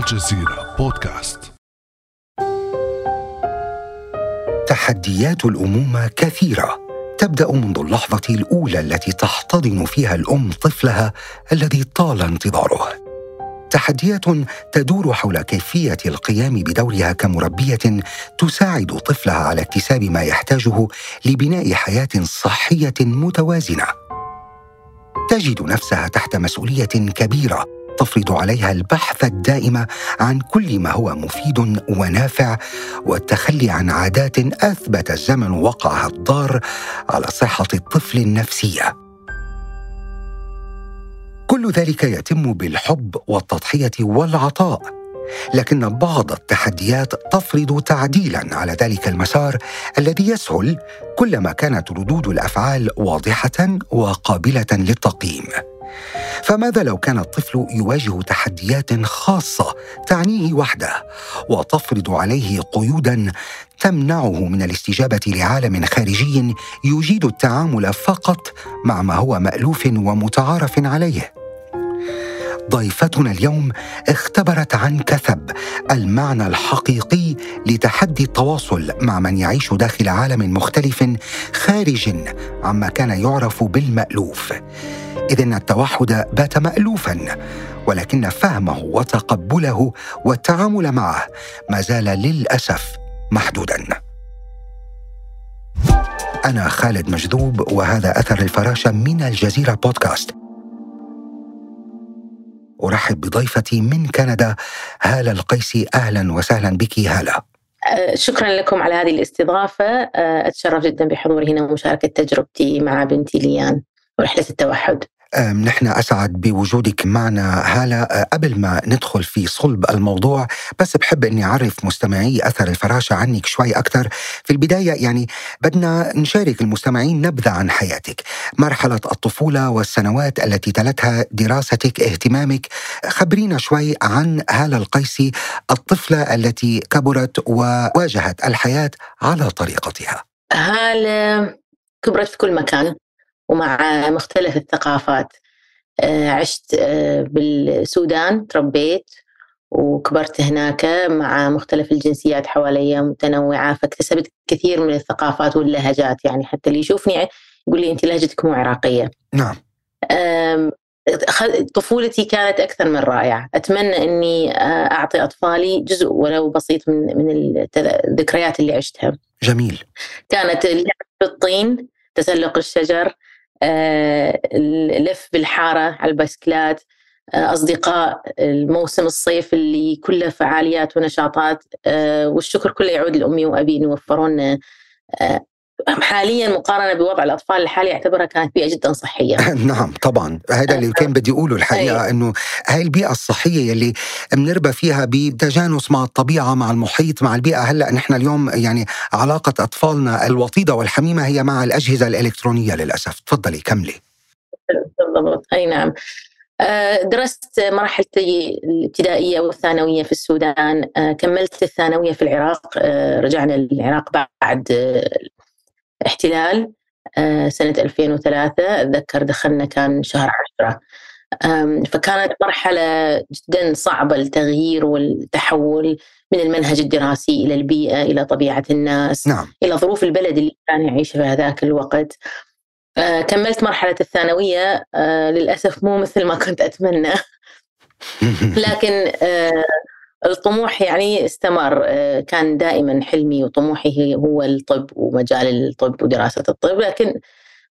الجزيرة بودكاست. تحديات الامومه كثيرة. تبدأ منذ اللحظة الأولى التي تحتضن فيها الأم طفلها الذي طال انتظاره. تحديات تدور حول كيفية القيام بدورها كمربية تساعد طفلها على اكتساب ما يحتاجه لبناء حياة صحية متوازنة. تجد نفسها تحت مسؤولية كبيرة تفرض عليها البحث الدائم عن كل ما هو مفيد ونافع والتخلي عن عادات أثبت الزمن وقعها الضار على صحة الطفل النفسية. كل ذلك يتم بالحب والتضحية والعطاء لكن بعض التحديات تفرض تعديلا على ذلك المسار الذي يسهل كلما كانت ردود الأفعال واضحة وقابلة للتقييم. فماذا لو كان الطفل يواجه تحديات خاصة تعنيه وحده وتفرض عليه قيودا تمنعه من الاستجابة لعالم خارجي يجيد التعامل فقط مع ما هو مألوف ومتعارف عليه؟ ضيفتنا اليوم اختبرت عن كثب المعنى الحقيقي لتحدي التواصل مع من يعيش داخل عالم مختلف خارج عما كان يعرف بالمألوف. إذ التوحد بات مالوفا ولكن فهمه وتقبله والتعامل معه ما زال للأسف محدودا. أنا خالد مجذوب وهذا أثر الفراشة من الجزيرة بودكاست. أرحب بضيفتي من كندا هالة القيسي. أهلا وسهلا بك هالة. أه، شكرا لكم على هذه الاستضافة. أه، أتشرف جدا بحضوري هنا ومشاركة تجربتي مع بنتي ليان ورحلة التوحد. نحن أسعد بوجودك معنا هالة أه، قبل ما ندخل في صلب الموضوع بس بحب أني أعرف مستمعي أثر الفراشة عنك شوي أكثر في البداية يعني بدنا نشارك المستمعين نبذة عن حياتك مرحلة الطفولة والسنوات التي تلتها دراستك اهتمامك. خبرينا شوي عن هالة القيسي الطفلة التي كبرت وواجهت الحياة على طريقتها. هالة كبرت في كل مكان. ومع مختلف الثقافات. آه، عشت آه، بالسودان تربيت وكبرت هناك مع مختلف الجنسيات حواليا متنوعة فاكتسبت كثير من الثقافات واللهجات يعني حتى اللي يشوفني يقول لي أنت لهجتك مو عراقية. نعم. طفولتي كانت أكثر من رائعة. أتمنى أني آه، أعطي أطفالي جزء ولو بسيط من من الذكريات اللي عشتها. جميل. كانت اللعب بالطين تسلق الشجر لف بالحارة على البسكلات آه، أصدقاء الموسم الصيف اللي كله فعاليات ونشاطات. آه، والشكر كله يعود لأمي وأبي إنه وفروا لنا آه، حاليا مقارنة بوضع الأطفال الحالي اعتبرها كانت بيئة جدا صحية. نعم طبعا هذا اللي كان بدي أقوله الحقيقة أيوه. إنه هاي البيئة الصحية يلي بنربى فيها بتجانس مع الطبيعة مع المحيط مع البيئة هلأ نحن اليوم يعني علاقة أطفالنا الوطيدة والحميمة هي مع الأجهزة الإلكترونية للأسف، تفضلي كملي. بالضبط أي نعم. آه، درست مرحلتي الابتدائية والثانوية في السودان آه، كملت الثانوية في العراق آه، رجعنا للعراق بعد احتلال آه، سنة 2003 أتذكر دخلنا كان شهر عشرة. فكانت مرحلة جدا صعبة التغيير والتحول من المنهج الدراسي إلى البيئة إلى طبيعة الناس نعم. إلى ظروف البلد اللي كان يعيش في هذاك الوقت. آه، كملت مرحلة الثانوية آه، للأسف مو مثل ما كنت أتمنى. لكن الطموح يعني استمر آه، كان دائما حلمي وطموحي هو الطب ومجال الطب ودراسة الطب لكن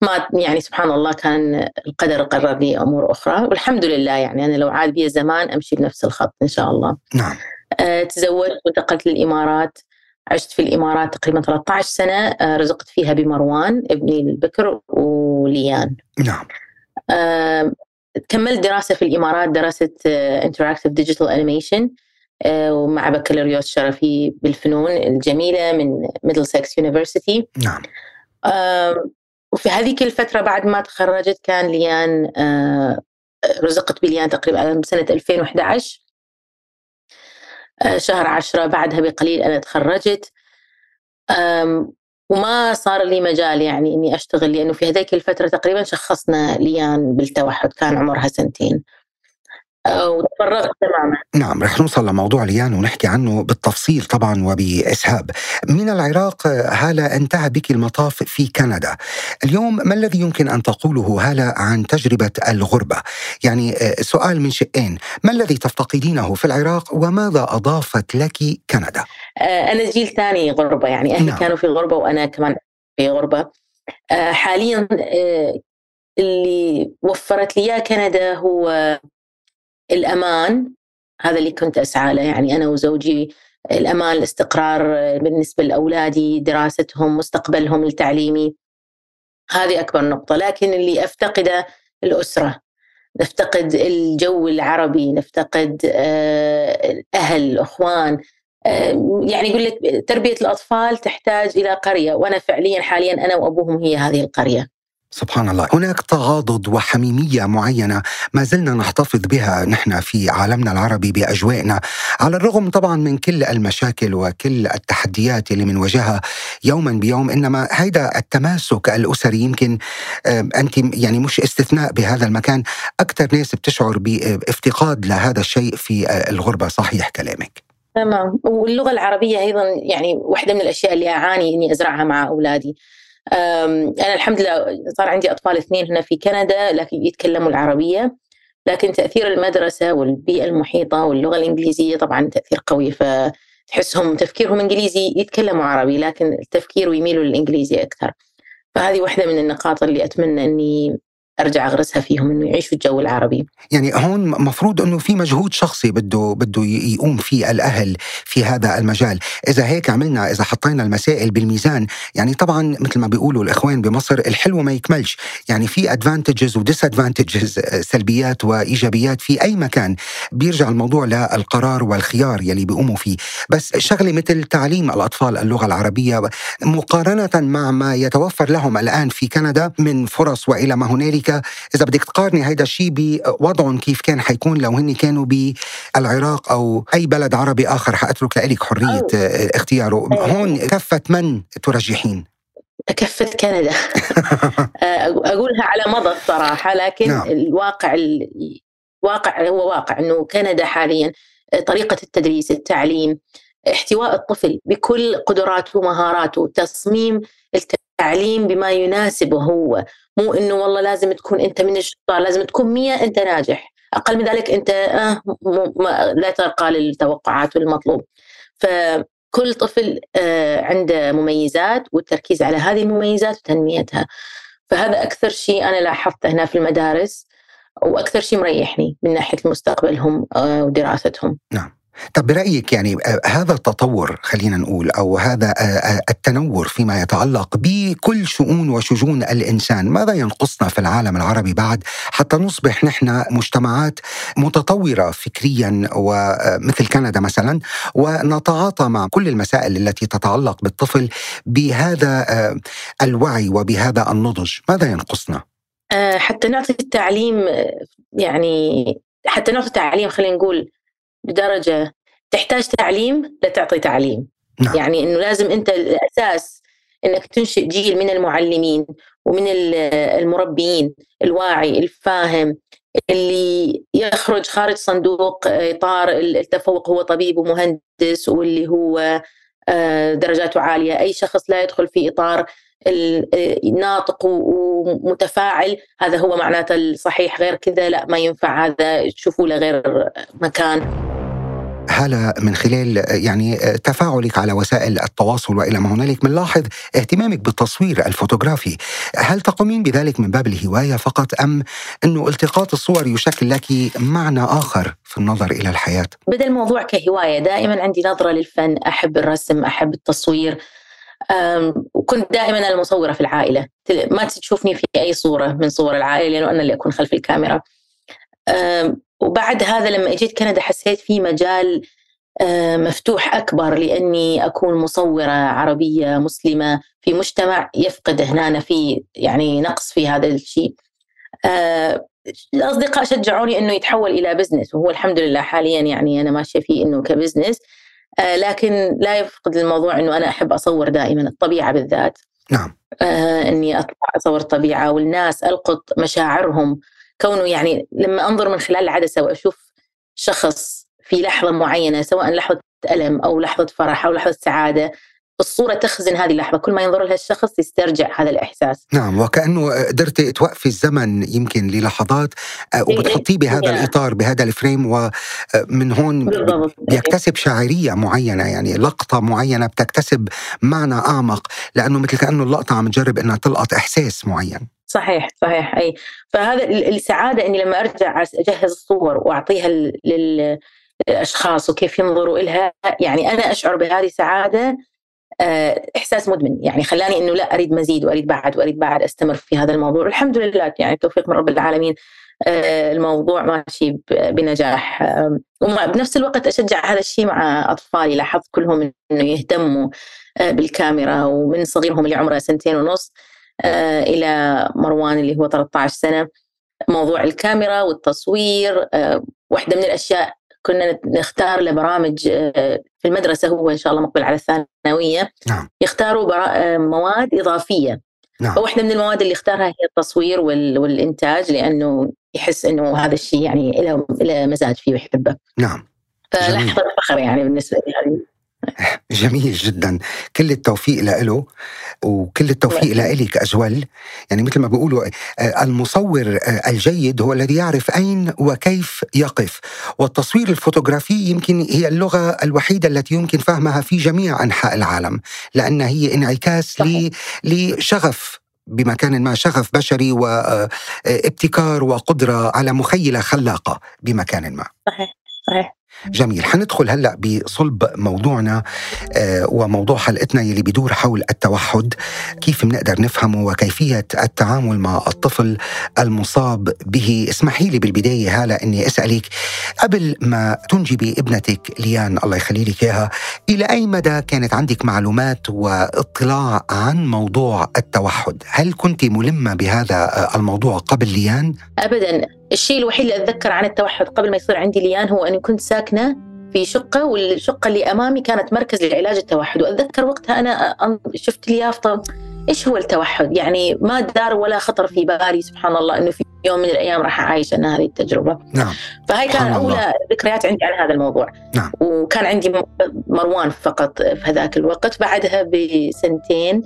ما يعني سبحان الله كان القدر قرر لي أمور أخرى والحمد لله يعني أنا لو عاد بي الزمان أمشي بنفس الخط إن شاء الله. نعم. آه، تزوجت وانتقلت للإمارات عشت في الإمارات تقريبا 13 سنة آه، رزقت فيها بمروان ابني البكر وليان. نعم. كملت دراسة في الإمارات درست Interactive Digital Animation. ومع بكالوريوس شرفي بالفنون الجميلة من Middlesex University نعم وفي هذيك الفترة بعد ما تخرجت كان ليان آه، رزقت بليان تقريبا سنة 2011 آه، شهر عشرة بعدها بقليل أنا تخرجت. وما صار لي مجال يعني إني أشتغل لأنه في هذيك الفترة تقريبا شخصنا ليان بالتوحد كان عمرها سنتين. وتفرغت تماما. نعم رح نوصل لموضوع ليان ونحكي عنه بالتفصيل طبعا وبإسهاب. من العراق هالة انتهى بك المطاف في كندا. اليوم ما الذي يمكن أن تقوله هالة عن تجربة الغربة؟ يعني آه، سؤال من شقين ما الذي تفتقدينه في العراق وماذا أضافت لك كندا؟ آه، أنا جيل ثاني غربة يعني أهلي نعم. كانوا في غربة وأنا كمان في غربة. آه، حاليا اللي وفرت لي كندا هو الأمان هذا اللي كنت أسعى له. يعني أنا وزوجي الأمان الاستقرار بالنسبة لأولادي دراستهم مستقبلهم التعليمي. هذه أكبر نقطة. لكن اللي أفتقده الأسرة. نفتقد الجو العربي نفتقد آه، الأهل الأخوان آه، يعني يقول لك تربية الأطفال تحتاج إلى قرية. وأنا فعليا حاليا أنا وأبوهم هي هذه القرية. سبحان الله. هناك تغاضض وحميمية معينة ما زلنا نحتفظ بها نحن في عالمنا العربي بأجوائنا على الرغم طبعا من كل المشاكل وكل التحديات اللي بنواجهها يوما بيوم إنما هيدا التماسك الأسري يمكن أنت يعني مش استثناء بهذا المكان أكثر ناس بتشعر بافتقاد لهذا الشيء في الغربة. صحيح كلامك. تمام. واللغة العربية أيضا يعني واحدة من الأشياء اللي أعاني إني أزرعها مع أولادي. أنا الحمد لله صار عندي أطفال اثنين هنا في كندا لكن يتكلموا العربية. لكن تأثير المدرسة والبيئة المحيطة واللغة الإنجليزية طبعا تأثير قوي فتحسهم تفكيرهم إنجليزي يتكلموا عربي لكن التفكير يميلوا للإنجليزي أكثر. فهذه واحدة من النقاط اللي أتمنى أني أرجع أغرسها فيهم إنه يعيشوا الجو العربي. يعني هون مفروض إنه في مجهود شخصي بده بده يقوم فيه الأهل في هذا المجال، إذا هيك عملنا إذا حطينا المسائل بالميزان، يعني طبعا مثل ما بيقولوا الإخوان بمصر الحلو ما يكملش، يعني في ادفانتجز وديسادفانتجز سلبيات وإيجابيات في أي مكان، بيرجع الموضوع للقرار والخيار يلي بيقوموا فيه، بس شغلة مثل تعليم الأطفال اللغة العربية مقارنة مع ما يتوفر لهم الآن في كندا من فرص وإلى ما هنالك أمريكا إذا بدك تقارني هيدا الشيء بوضعهم كيف كان حيكون لو هن كانوا بالعراق أو أي بلد عربي آخر حأترك لك حرية اختياره. هون كفه من ترجحين؟ كفة كندا. أقولها على مضض صراحة لكن نعم. الواقع الواقع هو واقع أنه كندا حاليا طريقة التدريس التعليم احتواء الطفل بكل قدراته ومهاراته تصميم التعليم بما يناسبه هو مو إنه والله لازم تكون أنت من الشطار لازم تكون مية أنت ناجح أقل من ذلك أنت آه لا ترقى للتوقعات والمطلوب فكل طفل آه عنده مميزات والتركيز على هذه المميزات وتنميتها فهذا أكثر شيء أنا لاحظته هنا في المدارس وأكثر شيء مريحني من ناحية مستقبلهم آه ودراستهم. نعم. طب برأيك يعني آه، هذا التطور خلينا نقول أو هذا آه، آه، التنور فيما يتعلق بكل شؤون وشجون الإنسان ماذا ينقصنا في العالم العربي بعد حتى نصبح نحن مجتمعات متطورة فكريا ومثل كندا مثلا ونتعاطى مع كل المسائل التي تتعلق بالطفل بهذا الوعي وبهذا النضج ماذا ينقصنا؟ حتى نعطي التعليم يعني حتى نعطي التعليم خلينا نقول بدرجة تحتاج تعليم لتعطي تعليم. نعم. يعني إنه لازم أنت الأساس إنك تنشئ جيل من المعلمين ومن المربيين الواعي الفاهم اللي يخرج خارج صندوق إطار التفوق هو طبيب ومهندس واللي هو آه، درجاته عالية. أي شخص لا يدخل في إطار الناطق ومتفاعل هذا هو معناته الصحيح. غير كذا لا ما ينفع. هذا تشوفوا له غير مكان. هلا من خلال يعني تفاعلك على وسائل التواصل وإلى ما هنالك بنلاحظ اهتمامك بالتصوير الفوتوغرافي، هل تقومين بذلك من باب الهواية فقط أم انه التقاط الصور يشكل لك معنى آخر في النظر إلى الحياة؟ بدا الموضوع كهواية، دائما عندي نظرة للفن، أحب الرسم، أحب التصوير. وكنت دائما المصورة في العائلة، ما تشوفني في أي صورة من صور العائلة لأنه أنا اللي أكون خلف الكاميرا. وبعد هذا لما إجيت كندا حسيت في مجال آه، مفتوح أكبر لأني أكون مصورة عربية مسلمة في مجتمع يفقد هنا في يعني نقص في هذا الشيء. آه، الأصدقاء شجعوني إنه يتحول إلى business وهو الحمد لله حاليا يعني أنا ماشية فيه إنه ك business آه، لكن لا يفقد الموضوع إنه أنا أحب أصور دائما الطبيعة بالذات. نعم. إني اطلع أصور الطبيعة والناس ألقط مشاعرهم كونه يعني لما أنظر من خلال العدسة وأشوف شخص في لحظة معينة سواء لحظة ألم أو لحظة فرح أو لحظة سعادة الصورة تخزن هذه اللحظة كل ما ينظر لها الشخص يسترجع هذا الإحساس. نعم وكأنه قدرت توقفي الزمن يمكن للحظات آه، إيه، وبتحطيه بهذا إيه. الإطار بهذا الفريم ومن هون بالضبط. بيكتسب شاعرية معينة يعني لقطة معينة بتكتسب معنى أعمق لأنه مثل كأنه اللقطة عم تجرب أنها تلقط إحساس معين. صحيح صحيح أي. فهذا ال- السعادة إني لما أرجع أجهز الصور وأعطيها لل- للأشخاص وكيف ينظروا لها يعني أنا أشعر بهذه السعاده آه، إحساس مدمن. يعني خلاني إنه لا أريد مزيد وأريد بعد وأريد بعد أستمر في هذا الموضوع. والحمد لله يعني توفيق من رب العالمين آه، الموضوع ماشي بنجاح. آم، وبنفس الوقت أشجع هذا الشيء مع أطفالي. لاحظت كلهم إنه يهتموا آه، بالكاميرا ومن صغيرهم اللي عمره سنتين ونص آه، إلى مروان اللي هو 13 سنة. موضوع الكاميرا والتصوير آه، واحدة من الأشياء كنا نختار له برامج آه، في المدرسة هو إن شاء الله مقبل على الثانوية. نعم. يختاروا برا- مواد إضافية. نعم. فواحدة من المواد اللي اختارها هي التصوير وال- والإنتاج لأنه يحس إنه هذا الشيء يعني له مزاج فيه ويحبه. نعم. فلحظه فخر يعني بالنسبة لي. جميل جدا. كل التوفيق له وكل التوفيق لإلك كأجول يعني مثل ما بيقولوا آه، المصور آه، الجيد هو الذي يعرف أين وكيف يقف. والتصوير الفوتوغرافي يمكن هي اللغة الوحيدة التي يمكن فهمها في جميع أنحاء العالم لأنها هي انعكاس. لشغف بمكان ما شغف بشري وابتكار وقدرة على مخيلة خلاقة بمكان ما. صحيح. جميل. حندخل هلأ بصلب موضوعنا آه، وموضوع حلقتنا يلي بيدور حول التوحد كيف بنقدر نفهمه وكيفية التعامل مع الطفل المصاب به. اسمحي لي بالبداية هلأ أني أسألك قبل ما تنجبي ابنتك ليان الله يخلي لك إياها إلى أي مدى كانت عندك معلومات واطلاع عن موضوع التوحد؟ هل كنت ملمة بهذا آه، الموضوع قبل ليان؟ ابدا. الشيء الوحيد اللي أتذكر عن التوحد قبل ما يصير عندي ليان هو أني كنت ساكنة في شقة والشقة اللي أمامي كانت مركز لعلاج التوحد وأتذكر وقتها أنا أن- شفت اليافطه إيش هو التوحد؟ يعني ما دار ولا خطر في بالي سبحان الله إنه في يوم من الأيام راح أعيش أنا هذه التجربة نعم فهاي سبحان كان. اولى ذكريات عندي عن هذا الموضوع نعم. وكان عندي مروان فقط في هذاك الوقت بعدها بسنتين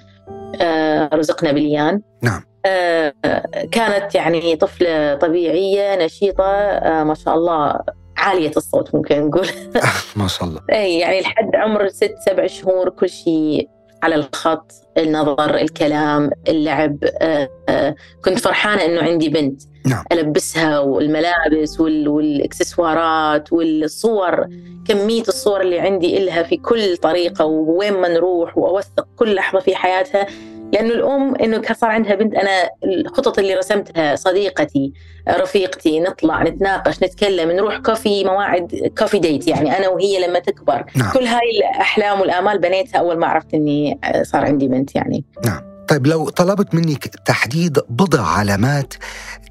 آه، رزقنا بليان نعم. آه، كانت يعني طفلة طبيعية نشيطة آه، ما شاء الله عالية الصوت ممكن نقول. ما شاء الله. اي يعني لحد عمر ست سبع شهور كل شيء على الخط النظر الكلام اللعب آه، كنت فرحانة إنه عندي بنت. نعم. ألبسها والملابس وال- والإكسسوارات والصور كمية الصور اللي عندي إلها في كل طريقة ووين ما نروح وأوثق كل لحظة في حياتها. لأنه الأم إنه كان صار عندها بنت أنا الخطط اللي رسمتها صديقتي رفيقتي نطلع نتناقش نتكلم نروح كوفي مواعيد كوفي ديت يعني أنا وهي لما تكبر نعم. كل هاي الأحلام والآمال بنيتها أول ما عرفت إني صار عندي بنت يعني طيب لو طلبت منك تحديد بضع علامات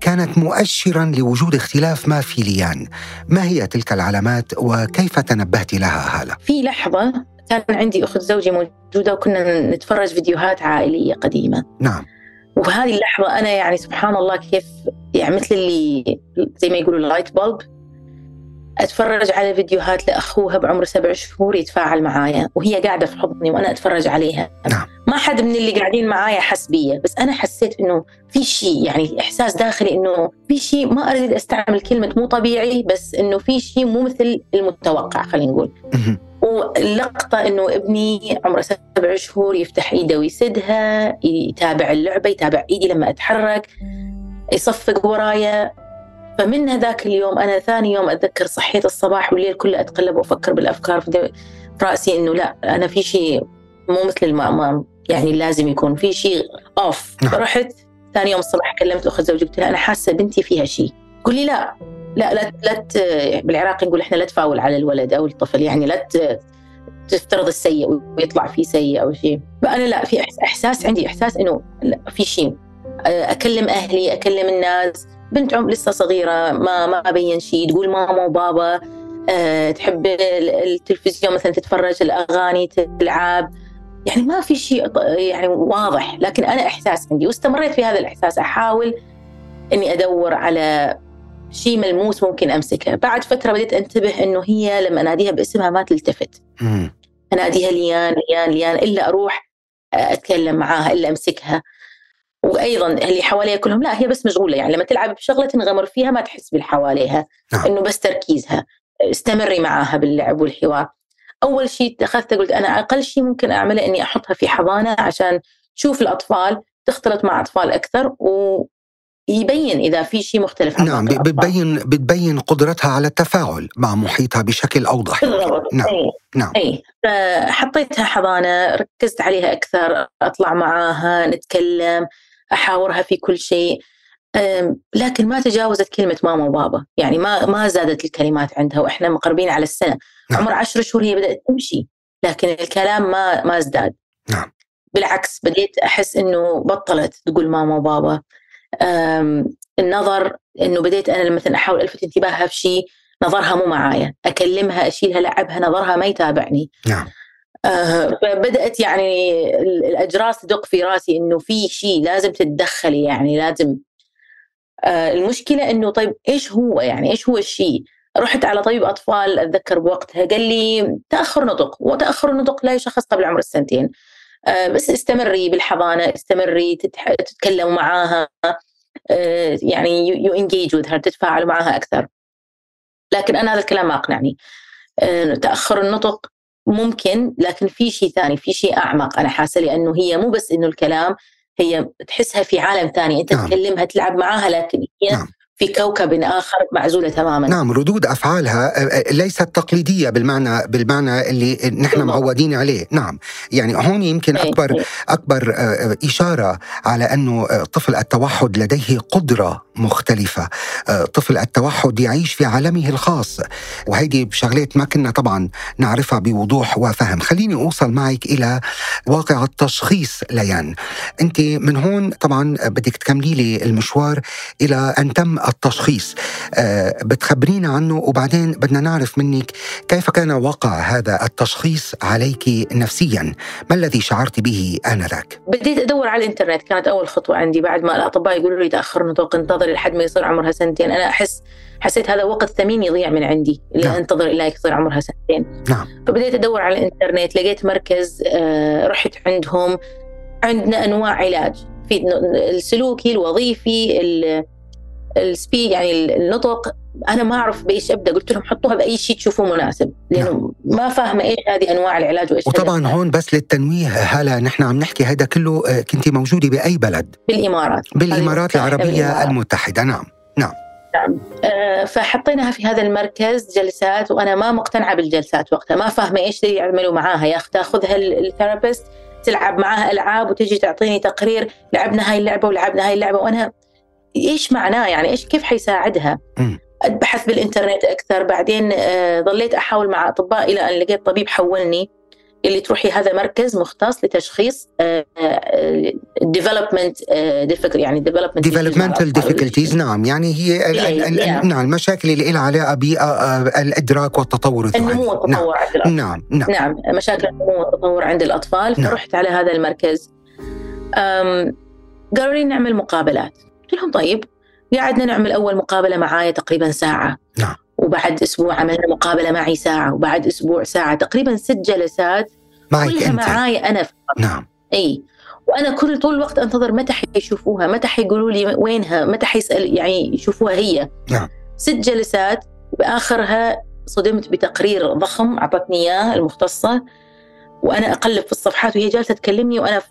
كانت مؤشرا لوجود اختلاف ما في ليان ما هي تلك العلامات وكيف تنبهت لها هالة؟ في لحظة كان عندي أخت زوجي موجودة وكنا نتفرج فيديوهات عائلية قديمة نعم وبهذه اللحظة أنا يعني سبحان الله كيف يعني مثل اللي زي ما يقولوا اللايت بولب أتفرج على فيديوهات لأخوها بعمر سبع شهور يتفاعل معايا وهي قاعدة في حضني وأنا أتفرج عليها نعم. ما حد من اللي قاعدين معايا حس بيا بس أنا حسيت إنه في شيء يعني إحساس داخلي إنه في شيء ما أريد أستعمل كلمة مو طبيعي بس إنه في شيء مو مثل المتوقع خلينا نقول. واللقطة إنه ابني عمره سبع شهور يفتح إيده ويسدها يتابع اللعبة يتابع إيدي لما أتحرك يصفق ورايا. فمن هذاك اليوم أنا ثاني يوم أتذكر صحيت الصباح والليل كله أتقلب وأفكر بالأفكار في رأسي إنه لا أنا في شيء مو مثل الم... يعني لازم يكون في شيء أوف نعم. رحت ثاني يوم الصبح كلمت أخت زوجي قلت لها أنا حاسة بنتي فيها شيء. قل لي لا. لا لا لا ت... بالعراق نقول إحنا لا تفاول على الولد أو الطفل يعني لا. تفترض السيء ويطلع في سيء أو شيء. فأنا لا في إحساس عندي إحساس إنه في شيء. أكلم أهلي أكلم الناس. بنت عم لسه صغيرة ما ما ابين شيء. تقول ماما وبابا أه تحب ال- التلفزيون مثلا تتفرج الأغاني تلعب. يعني ما في شيء يعني واضح. لكن أنا إحساس عندي واستمريت في هذا الإحساس. أحاول إني أدور على شيء ملموس ممكن امسكه بعد فترة بديت أنتبه إنه هي لما أناديها باسمها ما تلتفت. مم. أناديها ليان ليان ليان إلا أروح أتكلم معاها إلا أمسكها. وأيضا اللي حواليها كلهم لا هي بس مشغولة. يعني لما تلعب بشغلة تنغمر فيها ما تحس باللي حواليها نعم. إنه بس تركيزها. استمري معاها باللعب والحوار. أول شيء اتخذته قلت أنا أقل شيء ممكن أعمله إني أحطها في حضانة عشان تشوف الأطفال تختلط مع أطفال أكثر ويبين إذا في شيء مختلف عن نعم. بتبين بتبين قدرتها على التفاعل مع محيطها بشكل أوضح. بالضبط. نعم أي. نعم. اي فحطيتها حضانة ركزت عليها أكثر أطلع معاها نتكلم أحاورها في كل شيء. لكن ما تجاوزت كلمة ماما وبابا. يعني ما ما زادت الكلمات عندها وإحنا مقربين على السنة. نعم. عمر عشر شهور هي بدأت تمشي لكن الكلام ما ما ازداد. نعم. بالعكس بديت أحس إنه بطلت تقول ماما وبابا. النظر إنه بديت أنا مثلا أحاول ألفت انتباهها في شيء نظرها مو معايا أكلمها أشيلها لعبها نظرها ما يتابعني. نعم. آه، فبدات يعني ال- الأجراس تدق في راسي إنه في شيء لازم تتدخلي يعني لازم. آه، المشكلة إنه طيب إيش هو يعني إيش هو الشيء رحت على طبيب أطفال أتذكر بوقتها قال لي تأخر نطق وتأخر النطق لا يشخص قبل عمر السنتين. بس استمري بالحضانة استمري. تتكلموا معاها آه، يعني يو انجيج وذ تتفاعلوا معاها أكثر لكن أنا هذا الكلام ما أقنعني آه، تأخر النطق ممكن لكن في شيء ثاني في شيء أعمق أنا حاسة لأنه هي مو بس إنه الكلام هي تحسها في عالم ثاني أنت نعم. تكلمها تلعب معاها لكن هي نعم. في كوكب آخر معزولة تماما. نعم ردود أفعالها ليست تقليدية بالمعنى بالمعنى اللي نحن. معودين عليه. نعم. يعني هون يمكن إيه، أكبر إيه. أكبر إشارة على أنه طفل التوحد لديه قدرة مختلفة. طفل التوحد يعيش في عالمه الخاص. وهيدي شغلات ما كنا طبعا نعرفها بوضوح وفهم. خليني أوصل معك إلى واقع التشخيص ليان. أنت من هون طبعا بدك تكملي لي المشوار إلى أن تم التشخيص. آه، بتخبرينا عنه وبعدين بدنا نعرف منك كيف كان وقع هذا التشخيص عليك نفسيا. ما الذي شعرت به آنذاك؟ بديت أدور على الإنترنت كانت أول خطوة عندي بعد ما الأطباء يقولوا لي تأخر نطق انتظري لحد ما يصير عمرها سنتين. أنا أحس حسيت هذا وقت ثمين يضيع من عندي اللي نعم. أنتظر إلى يصير عمرها سنتين. نعم. فبديت أدور على الإنترنت لقيت مركز آه، رحت عندهم. عندنا أنواع علاج في السلوكي الوظيفي ال- ال speech يعني النطق أنا ما أعرف بايش أبدأ. قلت لهم حطوها بأي شيء تشوفوه مناسب لأنه ما فاهمة إيش هذه أنواع العلاج وإيش وطبعا. هون بس للتنويه هلا نحن عم نحكي هذا كله آه، كنت موجودة بأي بلد؟ بالإمارات. بالإمارات العربية بالإمارات. المتحدة نعم آه، فحطيناها في هذا المركز جلسات وأنا ما مقتنعة بالجلسات وقتها. ما فاهمة إيش اللي يعملوا معاها. يا أخي تأخذها ال- ال therapist تلعب معاها ألعاب وتجي تعطيني تقرير لعبنا هاي اللعبة ولعبنا هاي اللعبة. وأنا إيش معناه؟ يعني إيش كيف حيساعدها؟ أبحث بالإنترنت أكثر بعدين آه، ظليت أحاول مع أطباء إلى أن لقيت طبيب حولني اللي تروحي هذا مركز مختص لتشخيص development يعني development developmental difficulties نعم. يعني هي ال- ال- ال- Yeah. نعم المشاكل اللي لها علاقة بالادراك والتطور الذهني. النمو نعم. والتطور عند الأطفال. نعم نعم. نعم مشاكل النمو والتطور عند الأطفال. نعم. فرحت على هذا المركز. قالوا لي نعمل مقابلات. قلت لهم طيب. قعدنا نعمل أول مقابلة معايا تقريبا ساعة. نعم. وبعد أسبوع عملنا مقابلة معي ساعة وبعد أسبوع ساعة. تقريبا ست جلسات معك كلها أنت. معايا أنا. فقط. نعم. إي. وأنا كل طول الوقت أنتظر متى حيشوفوها متى حيقولوا لي وينها متى حيسأل يعني يشوفوها هي. نعم. ست جلسات باخرها صدمت بتقرير ضخم أعطتني اياه المختصة. وأنا أقلب في الصفحات وهي جالسة تكلمني وأنا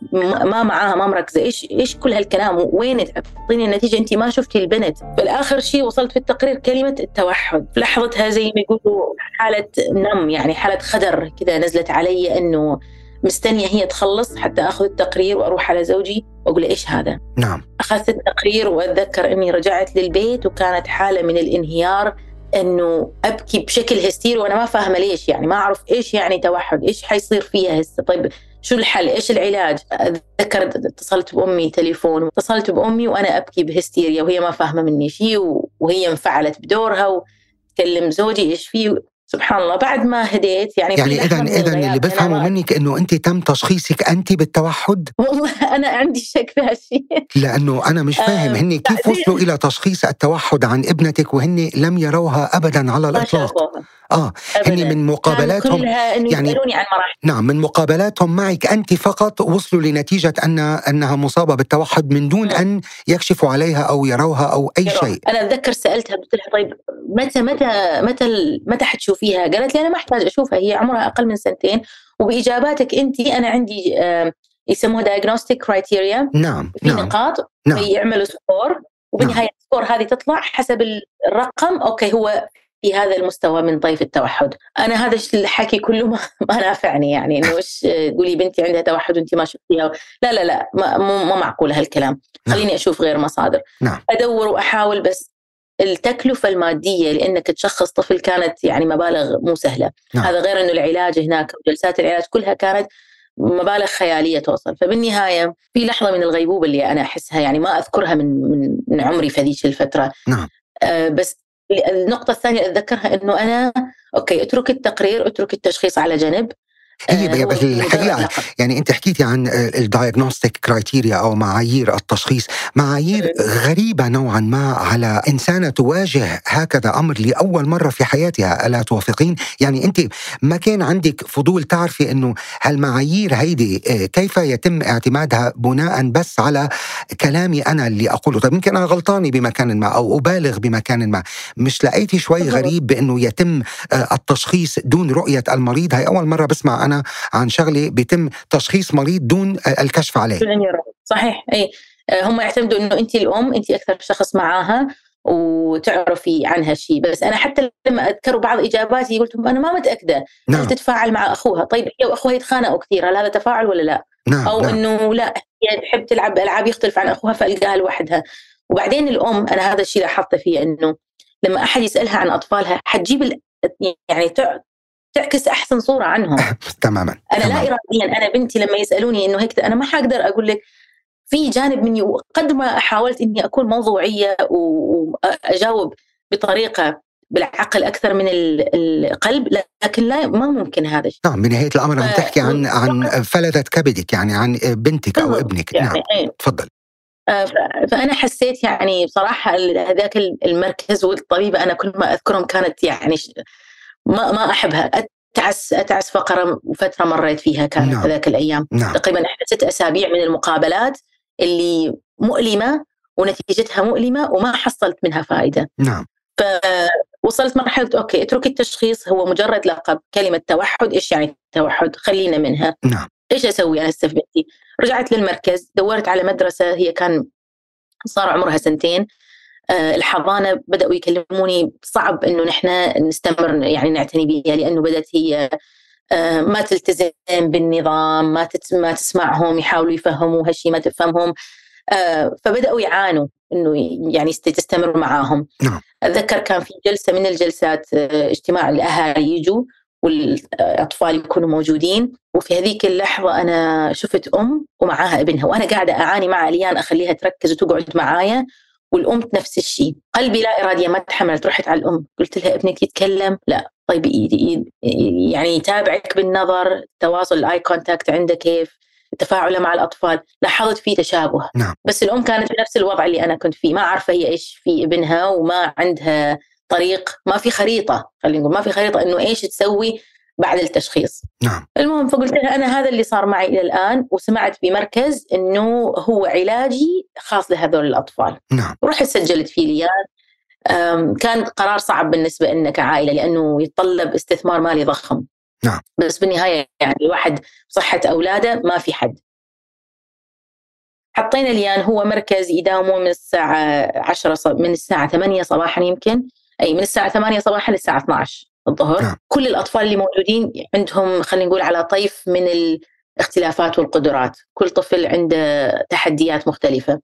ما معاها ما مركزة. إيش إيش كل هالكلام؟ وين تعطيني النتيجة انت ما شفتي البنت. بالاخر شيء وصلت في التقرير كلمة التوحد. في لحظتها زي ما يقولوا حالة نم يعني حالة خدر كذا نزلت علي إنه مستنية هي تخلص حتى آخذ التقرير وأروح على زوجي وأقول له إيش هذا؟ نعم. أخذت التقرير وأتذكر إني رجعت للبيت وكانت حالة من الانهيار. إنه أبكي بشكل هستيري وأنا ما فاهمة ليش يعني ما أعرف إيش يعني توحد إيش حيصير فيها هسه؟ طيب شو الحل؟ إيش العلاج؟ اتذكر اتصلت بأمي تليفون اتصلت بأمي وأنا أبكي بهستيريا وهي ما فاهمة مني شيء وهي انفعلت بدورها وتكلم زوجي إيش فيه سبحان الله بعد ما هديت يعني يعني اذا اذا اللي بفهمه منك انه أنت تم تشخيصك أنت بالتوحد؟ والله أنا عندي شك في هالشيء. لأنه أنا مش فاهم آه، هن كيف وصلوا إلى تشخيص التوحد عن ابنتك وهن لم يروها ابدا على الإطلاق؟ آه أبداً. هن من كان مقابلاتهم يعني- عن مراحل نعم من مقابلاتهم معك أنت فقط وصلوا لنتيجة ان أنها مصابة بالتوحد من دون نعم. أن يكشفوا عليها أو يروها أو أي يروح. شيء أنا أتذكر سألتها قلت لها طيب متى متى متى متى حتشوفيها؟ قالت لي أنا ما أحتاج أشوفها هي عمرها أقل من سنتين وبإجاباتك أنت أنا عندي آه، يسموها diagnostic criteria نعم في نعم نقاط نعم يعملوا score وبالنهايه ال score هذه تطلع حسب الرقم okay هو في هذا المستوى من طيف التوحد أنا هذا الحكي كله ما, ما نافعني يعني إنه إيش تقولي بنتي عندها توحد وانت ما شفتيها لا لا لا ما, مو ما معقوله هالكلام نعم. خليني أشوف غير مصادر نعم. أدور وأحاول بس التكلفة المادية لأنك تشخص طفل كانت يعني مبالغ مو سهلة نعم. هذا غير أنه العلاج هناك وجلسات العلاج كلها كانت مبالغ خيالية توصل فبالنهاية في لحظة من الغيبوبة اللي أنا أحسها يعني ما أذكرها من, من, من عمري في هذيك الفترة نعم. آه بس النقطة الثانية أتذكرها أنه أنا okay أترك التقرير أترك التشخيص على جنب. هي آه، بس الحقيقة. يعني انت حكيتي عن ال diagnostic criteria أو معايير التشخيص. معايير غريبة نوعا ما على إنسانة تواجه هكذا أمر لأول مرة في حياتها ألا توافقين؟ يعني أنت ما كان عندك فضول تعرفي إنه هالمعايير هيدي آه، كيف يتم اعتمادها بناء بس على كلامي أنا اللي أقوله؟ طيب يمكن أنا غلطانة بمكان ما أو أبالغ بمكان ما. مش لقيتي شوي. غريب بانه يتم آه، التشخيص دون رؤية المريض؟ هي أول مرة بسمع أنا عن شغلة بيتم تشخيص مريض دون الكشف عليه. بدون يروح. صحيح. اي آه، هم يعتمدوا إنه انت الأم انت أكثر شخص معاها وتعرفي عنها شيء. بس أنا حتى لما اذكر بعض إجاباتي قلت لهم أنا ما متأكدة. هل نعم تتفاعل مع أخوها؟ طيب هي وأخوها يتخانقوا كثير هل هذا تفاعل ولا لا؟ نعم أو نعم. إنه لا هي تحب تلعب ألعاب يختلف عن أخوها فألقاها لوحدها. وبعدين الأم أنا هذا الشيء لاحظته فيه إنه لما أحد يسألها عن أطفالها حتجيب يعني تعكس أحسن صورة عنهم تماما أنا لا تمام. اراديا أنا بنتي لما يسألوني إنه هيك أنا ما حقدر أقول لك في جانب مني وقد ما حاولت إني أكون موضوعية وأجاوب بطريقة بالعقل أكثر من ال- القلب لكن لا ما ممكن هذا الشيء نعم بنهاية الأمر عم تحكي عن عن فلذة كبدك يعني عن بنتك أو. ابنك يعني نعم إيه. تفضل آه، فأنا حسيت يعني بصراحة هذاك المركز والطبيبة أنا كل ما أذكرهم كانت يعني ما ما أحبها. أتعس أتعس فقرة فترة مريت فيها كانت نعم. هذاك الأيام. نعم. تقريبا ست أسابيع من المقابلات اللي مؤلمة ونتيجتها مؤلمة وما حصلت منها فائدة. نعم. فوصلت مرحلة أوكي اترك التشخيص. هو مجرد لقب كلمة توحد إيش يعني توحد خلينا منها. نعم. إيش أسوي أنا بنتي؟ رجعت للمركز دورت على مدرسة هي كان صار عمرها سنتين. الحضانة بدأوا يكلموني صعب إنه نحن نستمر يعني نعتني بها لأنه بدأت هي آه، ما تلتزم بالنظام ما ما تسمعهم يحاولوا يفهموا هالشيء ما تفهمهم. آه، فبدأوا يعانوا إنه يعني تستمر معاهم. نعم. أتذكر كان في جلسة من الجلسات آه، اجتماع الأهالي يجوا والأطفال يكونوا موجودين. وفي هذيك اللحظة أنا شفت أم ومعاها ابنها وأنا قاعدة أعاني مع ليان أخليها تركز وتقعد معايا. والأم نفس الشيء. قلبي لا اراديا ما تحملت رحت على الأم. قلت لها ابنك يتكلم؟ لا. طيب يعني يتابعك بالنظر تواصل ال eye contact عنده كيف؟ تفاعله مع الأطفال. لاحظت في تشابه. نعم. بس الأم كانت في نفس الوضع اللي أنا كنت فيه. ما عارفة هي إيش في ابنها وما عندها طريق. ما في خريطة خلينا نقول ما في خريطة إنه إيش تسوي بعد التشخيص. نعم. المهم فقلت لها أنا هذا اللي صار معي إلى الآن وسمعت بمركز إنه هو علاجي خاص لهذول الأطفال. نعم. ورحت سجلت فيه ليان كان قرار صعب بالنسبة لنا كعائلة لأنه يتطلب استثمار مالي ضخم. نعم. بس بالنهاية يعني الواحد صحة أولاده ما في حد. حطينا ليان هو مركز يداومون من الساعة 10 ص- من الساعة 8 صباحا يمكن. أي من الساعة 8 صباحا للساعة 12 الظهر. نعم. كل الأطفال اللي موجودين عندهم خلينا نقول على طيف من الاختلافات والقدرات. كل طفل عنده تحديات مختلفة.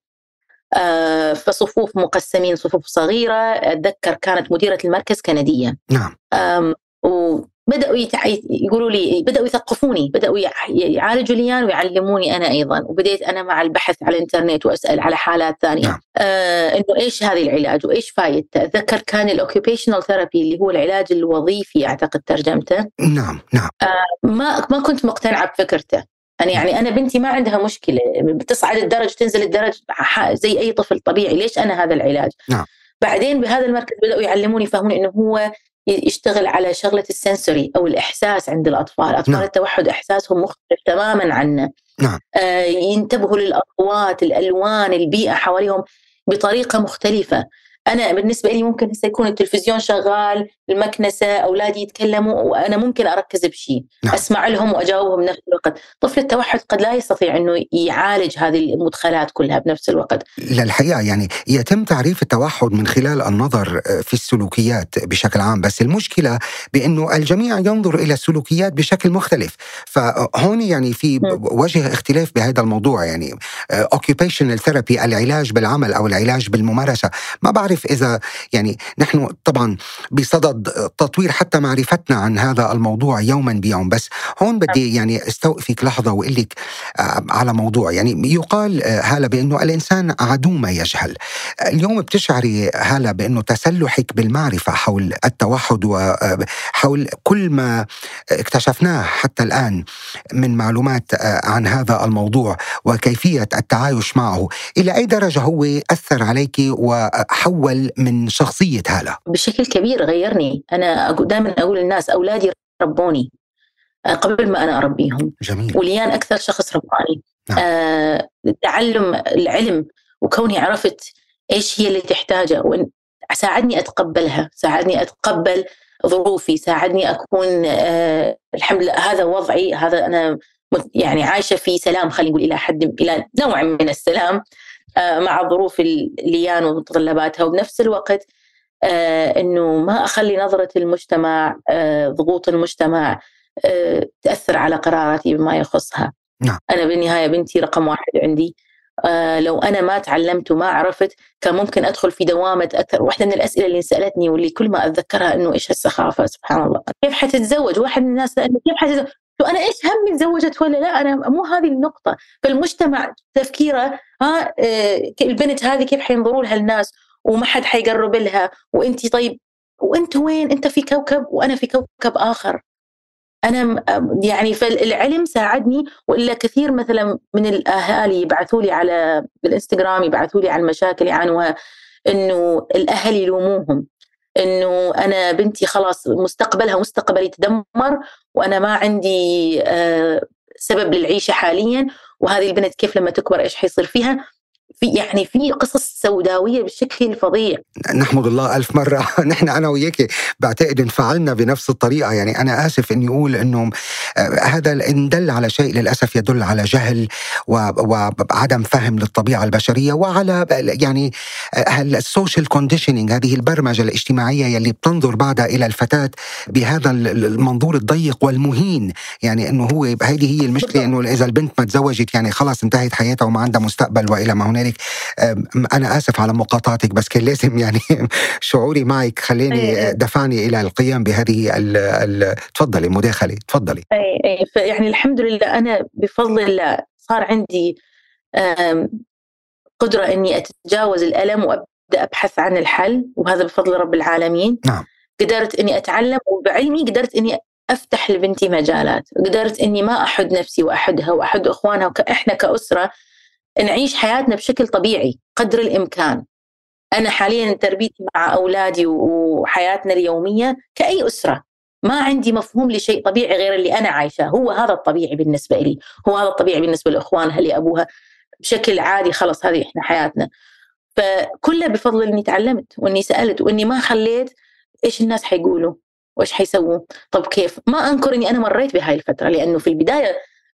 آه، فصفوف مقسمين صفوف صغيرة. أتذكر كانت مديرة المركز كندية. نعم. بدأوا يتع... يقولوا لي بدأوا يثقفوني بدأوا يعالجوا لي ويعلموني أنا أيضا وبديت أنا مع البحث على الإنترنت وأسأل على حالات ثانية. نعم. آه إنه إيش هذه العلاج وإيش فايدته؟ أتذكر كان ال occupational therapy اللي هو العلاج الوظيفي أعتقد ترجمته. نعم نعم. آه ما ما كنت مقتنعة بفكرته. أنا يعني أنا بنتي ما عندها مشكلة بتصعد الدرج تنزل الدرج زي أي طفل طبيعي ليش أنا هذا العلاج؟ نعم. بعدين بهذا المركز بدأوا يعلموني يفهموني إنه هو يشتغل على شغلة السنسوري أو الإحساس عند الأطفال، أطفال نعم. التوحد إحساسهم مختلف تماما عنا. نعم. آه ينتبهوا للأصوات، الألوان، البيئة حواليهم بطريقة مختلفة. أنا بالنسبة لي ممكن هسه يكون التلفزيون شغال المكنسة أولادي يتكلموا وأنا ممكن أركز بشيء نعم. أسمع لهم وأجاوبهم بنفس الوقت. طفل التوحد قد لا يستطيع إنه يعالج هذه المدخلات كلها بنفس الوقت. للحقيقه يعني يتم تعريف التوحد من خلال النظر في السلوكيات بشكل عام بس المشكلة بأنه الجميع ينظر إلى السلوكيات بشكل مختلف. فهون يعني في وجه اختلاف بهذا الموضوع يعني occupational therapy العلاج بالعمل أو العلاج بالممارسة. ما بعرف بعرف إذا يعني نحن طبعا بصدد تطوير حتى معرفتنا عن هذا الموضوع يوما بيوم. بس هون بدي يعني استوقفك لحظة وأقول لك آه، على موضوع. يعني يقال آه، هلا بأنه الإنسان عدو ما يجهل. اليوم بتشعري هلا بأنه تسلحك بالمعرفة حول التوحد وحول آه، كل ما اكتشفناه حتى الآن من معلومات عن هذا الموضوع وكيفية التعايش معه إلى أي درجة هو أثر عليك وحول حول من شخصية هالة. بشكل كبير غيرني. أنا دائما أقول للناس أولادي ربوني آه، قبل ما أنا أربيهم. جميل. وليان أكثر شخص رباني. نعم. آه تعلم العلم وكوني عرفت إيش هي اللي تحتاجه وإن ساعدني أتقبلها ساعدني أتقبل ظروفي ساعدني أكون آه الحمد لله هذا وضعي هذا أنا يعني عايشة في سلام خلينا نقول إلى حد إلى نوع من السلام. آه، مع ظروف الليان ومتطلباتها. وبنفس الوقت آه، إنه ما أخلي نظرة المجتمع آه، ضغوط المجتمع تأثر على قراراتي بما يخصها. نعم. أنا بالنهاية بنتي رقم واحد عندي. لو أنا ما تعلمت وما عرفت كان ممكن أدخل في دوامة أكثر واحدة من الأسئلة اللي سألتني واللي كل ما أتذكرها إنه إيش السخافه سبحان الله. كيف حتتزوج؟ واحد من الناس كيف حتتزوج؟ وأنا إيش همي تزوجت ولا لا؟ أنا مو هذه النقطة. فالمجتمع تفكيره ها آه، البنت هذه كيف حينظروا لها الناس؟ وما حد حيقرب لها. وأنت طيب وأنت وين؟ أنت في كوكب وأنا في كوكب آخر. أنا يعني فالعلم ساعدني وإلا كثير مثلا من الأهالي يبعثوا لي على بالانستغرام يبعثوا لي على المشاكل يعانوها إنه الاهل يلوموهم. إنه أنا بنتي خلاص مستقبلها مستقبلي تدمر وأنا ما عندي آه، سبب للعيشة حاليا وهذه البنت كيف لما تكبر إيش حيصير فيها؟ في يعني في قصص سوداوية بشكل فظيع نحمد الله ألف مرة. نحن أنا وياك بعتقد انفعلنا بنفس الطريقة. يعني أنا آسف إني أقول إنه آه، هذا إن دل على شيء للأسف يدل على جهل وعدم فهم للطبيعة البشرية وعلى يعني ال social conditioning هذه البرمجة الاجتماعية يلي بتنظر بعدها إلى الفتاة بهذا المنظور الضيق والمهين. يعني إنه هو هذه هي المشكلة إنه إذا البنت ما تزوجت يعني خلاص انتهت حياتها وما عندها مستقبل وإلى ما هنالك. أنا آسف على مقاطعتك بس كان لازم يعني شعوري معك خليني إيه. دفعني إلى القيام بهذه تفضلي مداخلة تفضلي. اي اي يعني الحمد لله أنا بفضل الله صار عندي قدرة إني أتجاوز الألم وأبدأ أبحث عن الحل وهذا بفضل رب العالمين. نعم. قدرت إني أتعلم وبعلمي قدرت إني أفتح لبنتي مجالات. قدرت إني ما أحد نفسي وأحدها وأحد إخوانها إحنا كأسرة نعيش حياتنا بشكل طبيعي قدر الإمكان. أنا حاليا تربيتي مع أولادي وحياتنا اليومية كأي أسرة. ما عندي مفهوم لشيء طبيعي غير اللي أنا عايشاه. هو هذا الطبيعي بالنسبة لي. هو هذا الطبيعي بالنسبة لإخوانها لأبوها. بشكل عادي خلص هذه إحنا حياتنا. فكله بفضل إني تعلمت وإني سألت وإني ما خليت إيش الناس حيقولوا؟ وإيش حيسووا طب كيف؟ ما أنكر إني أنا مريت بهاي الفترة لأنه في البداية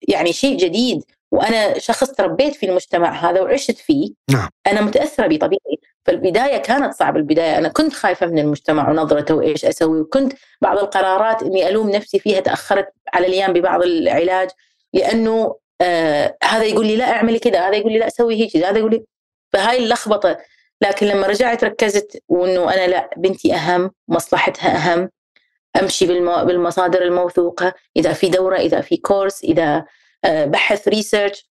يعني شيء جديد. وأنا شخص تربيت في المجتمع هذا وعشت فيه. نعم. أنا متأثرة بطبيعي. فالبداية كانت صعبة البداية أنا كنت خايفة من المجتمع ونظرته وإيش أسوي وكنت بعض القرارات إني ألوم نفسي فيها تأخرت على الأيام ببعض العلاج لأنه آه هذا يقول لي لا أعملي كذا هذا يقول لي لا سوي هيك هذا يقول لي فهاي اللخبطة. لكن لما رجعت ركزت وإنه أنا لا بنتي أهم مصلحتها أهم. أمشي بالمصادر الموثوقة إذا في دورة إذا في كورس إذا آه، بحث ريسيرش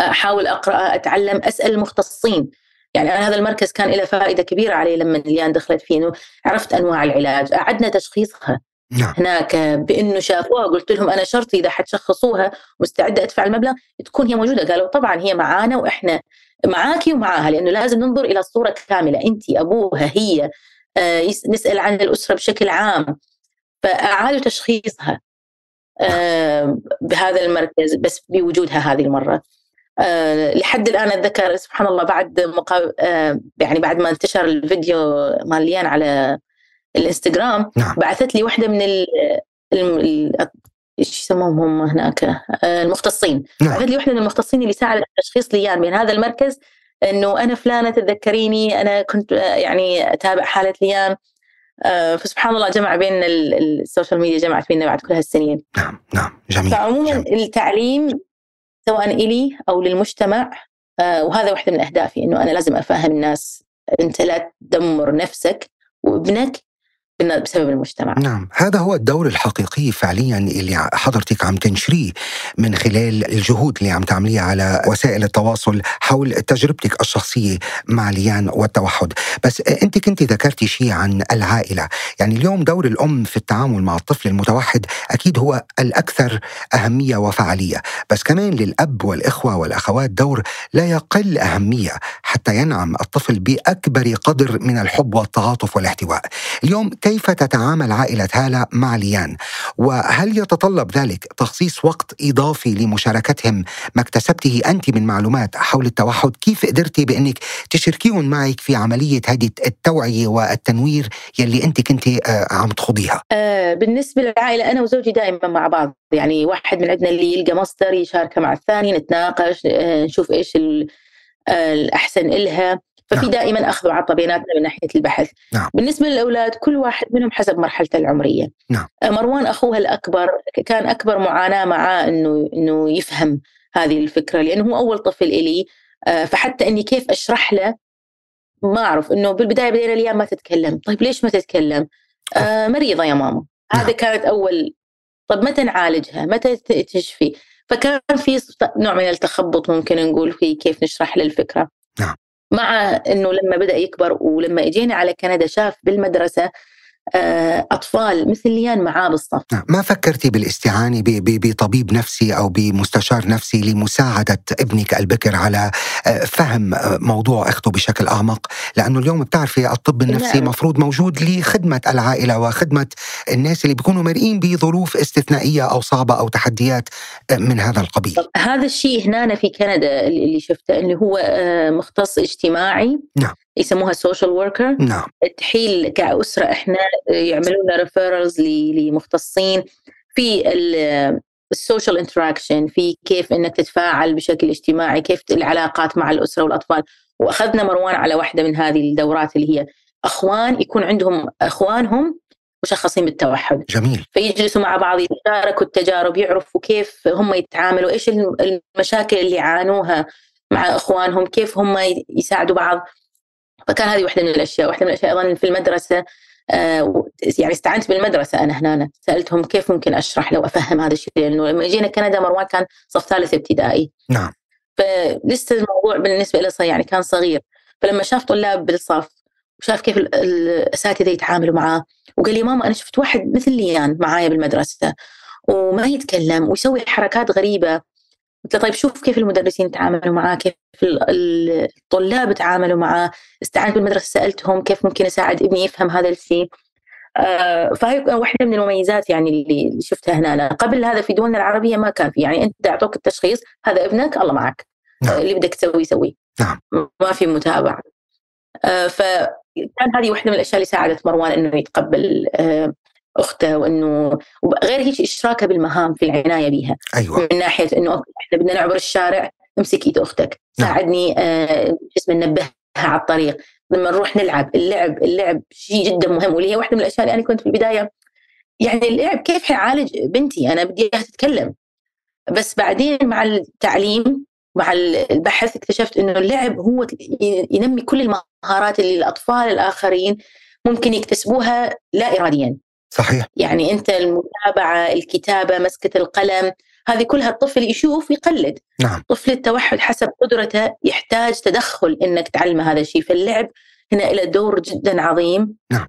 أحاول أقرأ أتعلم أسأل المختصين يعني أنا هذا المركز كان له فائدة كبيرة علي لما ليان دخلت فيه إنه عرفت أنواع العلاج أعدنا تشخيصها نعم. هناك بإنه شافوها قلت لهم أنا شرطي إذا حتشخصوها مستعدة أدفع المبلغ تكون هي موجودة. قالوا طبعا هي معانا وإحنا معاكي ومعاها لأنه لازم ننظر إلى الصورة كاملة انت أبوها هي آه نسأل عن الأسرة بشكل عام. فأعادوا تشخيصها. آه بهذا المركز بس بوجودها هذه المرة آه لحد الآن أتذكر سبحان الله بعد مقا... آه يعني بعد ما انتشر الفيديو مال ليان على الإنستغرام نعم. بعثت لي واحدة من ال... ال... إيش يسموهم هم هناك آه المختصين نعم. بعثت لي واحدة من المختصين اللي ساعدت تشخيص ليان من هذا المركز إنه أنا فلانة تتذكريني أنا كنت آه، يعني أتابع حالة ليان آه، فسبحان الله جمع بين ال social media جمعت بيننا بعد كل هالسنين نعم نعم جميل فعموما جميل. التعليم سواء إلي أو للمجتمع آه، وهذا واحدة من أهدافي أنه أنا لازم أفهم الناس أنت لا تدمر نفسك وابنك بسبب المجتمع. نعم هذا هو الدور الحقيقي فعليا اللي حضرتك عم تنشريه من خلال الجهود اللي عم تعمليها على وسائل التواصل حول تجربتك الشخصية مع ليان والتوحد. بس أنت كنت ذكرتي شيء عن العائلة. يعني اليوم دور الأم في التعامل مع الطفل المتوحد أكيد هو الأكثر أهمية وفعالية. بس كمان للأب والإخوة والأخوات دور لا يقل أهمية حتى ينعم الطفل بأكبر قدر من الحب والتعاطف والاحتواء. اليوم كيف تتعامل عائلة هالة مع ليان؟ وهل يتطلب ذلك تخصيص وقت إضافي لمشاركتهم؟ ما اكتسبته أنت من معلومات حول التوحد؟ كيف قدرتي بأنك تشاركيهم معك في عملية هذه التوعية والتنوير يلي أنت كنت آه، عم تخوضيها؟ آه بالنسبة للعائلة أنا وزوجي دائما مع بعض. يعني واحد من عندنا اللي يلقى مصدر يشاركه مع الثاني نتناقش آه نشوف إيش الأحسن إلها. ففي نعم. دائما أخذ وعطاء بيناتنا من ناحية البحث. نعم. بالنسبة للأولاد كل واحد منهم حسب مرحلته العمرية. نعم. آه، مروان اخوها الأكبر كان أكبر معاناة معاه إنه إنه يفهم هذه الفكرة لأنه هو أول طفل إلي. آه، فحتى إني كيف أشرح له ما أعرف. إنه بالبداية بدينا الأيام ما تتكلم. طيب ليش ما تتكلم؟ آه. مريضة يا ماما. نعم. هذا كانت أول. طب متى نعالجها؟ متى تشفي؟ فكان في نوع من التخبط ممكن نقول في كيف نشرح له الفكرة. نعم. مع إنه لما بدأ يكبر ولما اجينا على كندا شاف بالمدرسة أطفال مثل ليان معاه بالصف نعم، ما فكرتي بالاستعانة بطبيب نفسي أو بمستشار نفسي لمساعدة ابنك البكر على آه، فهم آه، موضوع أخته بشكل أعمق؟ لأنه اليوم بتعرفي الطب النفسي نعم. مفروض موجود لخدمة العائلة وخدمة الناس اللي بيكونوا مرئين بظروف استثنائية أو صعبة أو تحديات من هذا القبيل. هذا الشيء هنا في كندا اللي شفته اللي هو مختص اجتماعي. نعم. يسموها social worker نعم. تحيل كأسرة إحنا يعملوا لنا referrals لمختصين في ال social interaction في كيف إنك تتفاعل بشكل اجتماعي كيف العلاقات مع الأسرة والأطفال. وأخذنا مروان على واحدة من هذه الدورات اللي هي أخوان يكون عندهم أخوانهم مشخصين بالتوحد. جميل. فيجلسوا مع بعض يتشاركوا التجارب يعرفوا كيف هم يتعاملوا إيش المشاكل اللي يعانوها مع أخوانهم كيف هم يساعدوا بعض. فكان هذه واحدة من الأشياء. واحدة من الأشياء أيضا في المدرسة آه يعني استعنت بالمدرسة أنا هنا. سألتهم كيف ممكن أشرح لو أفهم هذا الشيء لأنه لما جينا كندا مروان كان صف ثالث ابتدائي. نعم. فلسه الموضوع بالنسبة له يعني كان صغير. فلما شاف طلاب بالصف وشاف كيف الأساتذة يتعاملوا معاه وقال لي ماما أنا شفت واحد مثل ليان معايا بالمدرسة وما يتكلم ويسوي حركات غريبة. قلت له طيب شوف كيف المدرسين تعاملوا معاه كيف الطلاب تعاملوا معاه استعنت بالمدرسة سألتهم كيف ممكن أساعد ابني يفهم هذا الشيء آه فهي واحدة من المميزات يعني اللي شفتها هنا قبل هذا في دولنا العربية ما كان في يعني أنت أعطوك التشخيص هذا ابنك الله معك نعم. اللي بدك تسوي سوي نعم. ما في متابعة آه فكان هذه واحدة من الأشياء اللي ساعدت مروان إنه يتقبل آه أخته وإنه غير هيك اشراكها بالمهام في العناية بها أيوه. من ناحية إنه إحنا بدنا نعبر الشارع امسك إيد أختك. نعم. ساعدني آه اسمه ننبهها على الطريق. لما نروح نلعب اللعب اللعب شيء جدا مهم واللي هي واحدة من الأشياء اللي أنا كنت في البداية. يعني اللعب كيف حيعالج بنتي؟ أنا بدي إياها تتكلم. بس بعدين مع التعليم مع البحث اكتشفت إنه اللعب هو ينمي كل المهارات اللي الأطفال الآخرين ممكن يكتسبوها لا اراديا. صحيح. يعني أنت المتابعة الكتابة مسكة القلم هذه كلها الطفل يشوف ويقلد. نعم. طفل التوحد حسب قدرته يحتاج تدخل إنك تعلمه هذا الشيء. فاللعب هنا له دور جدا عظيم. نعم.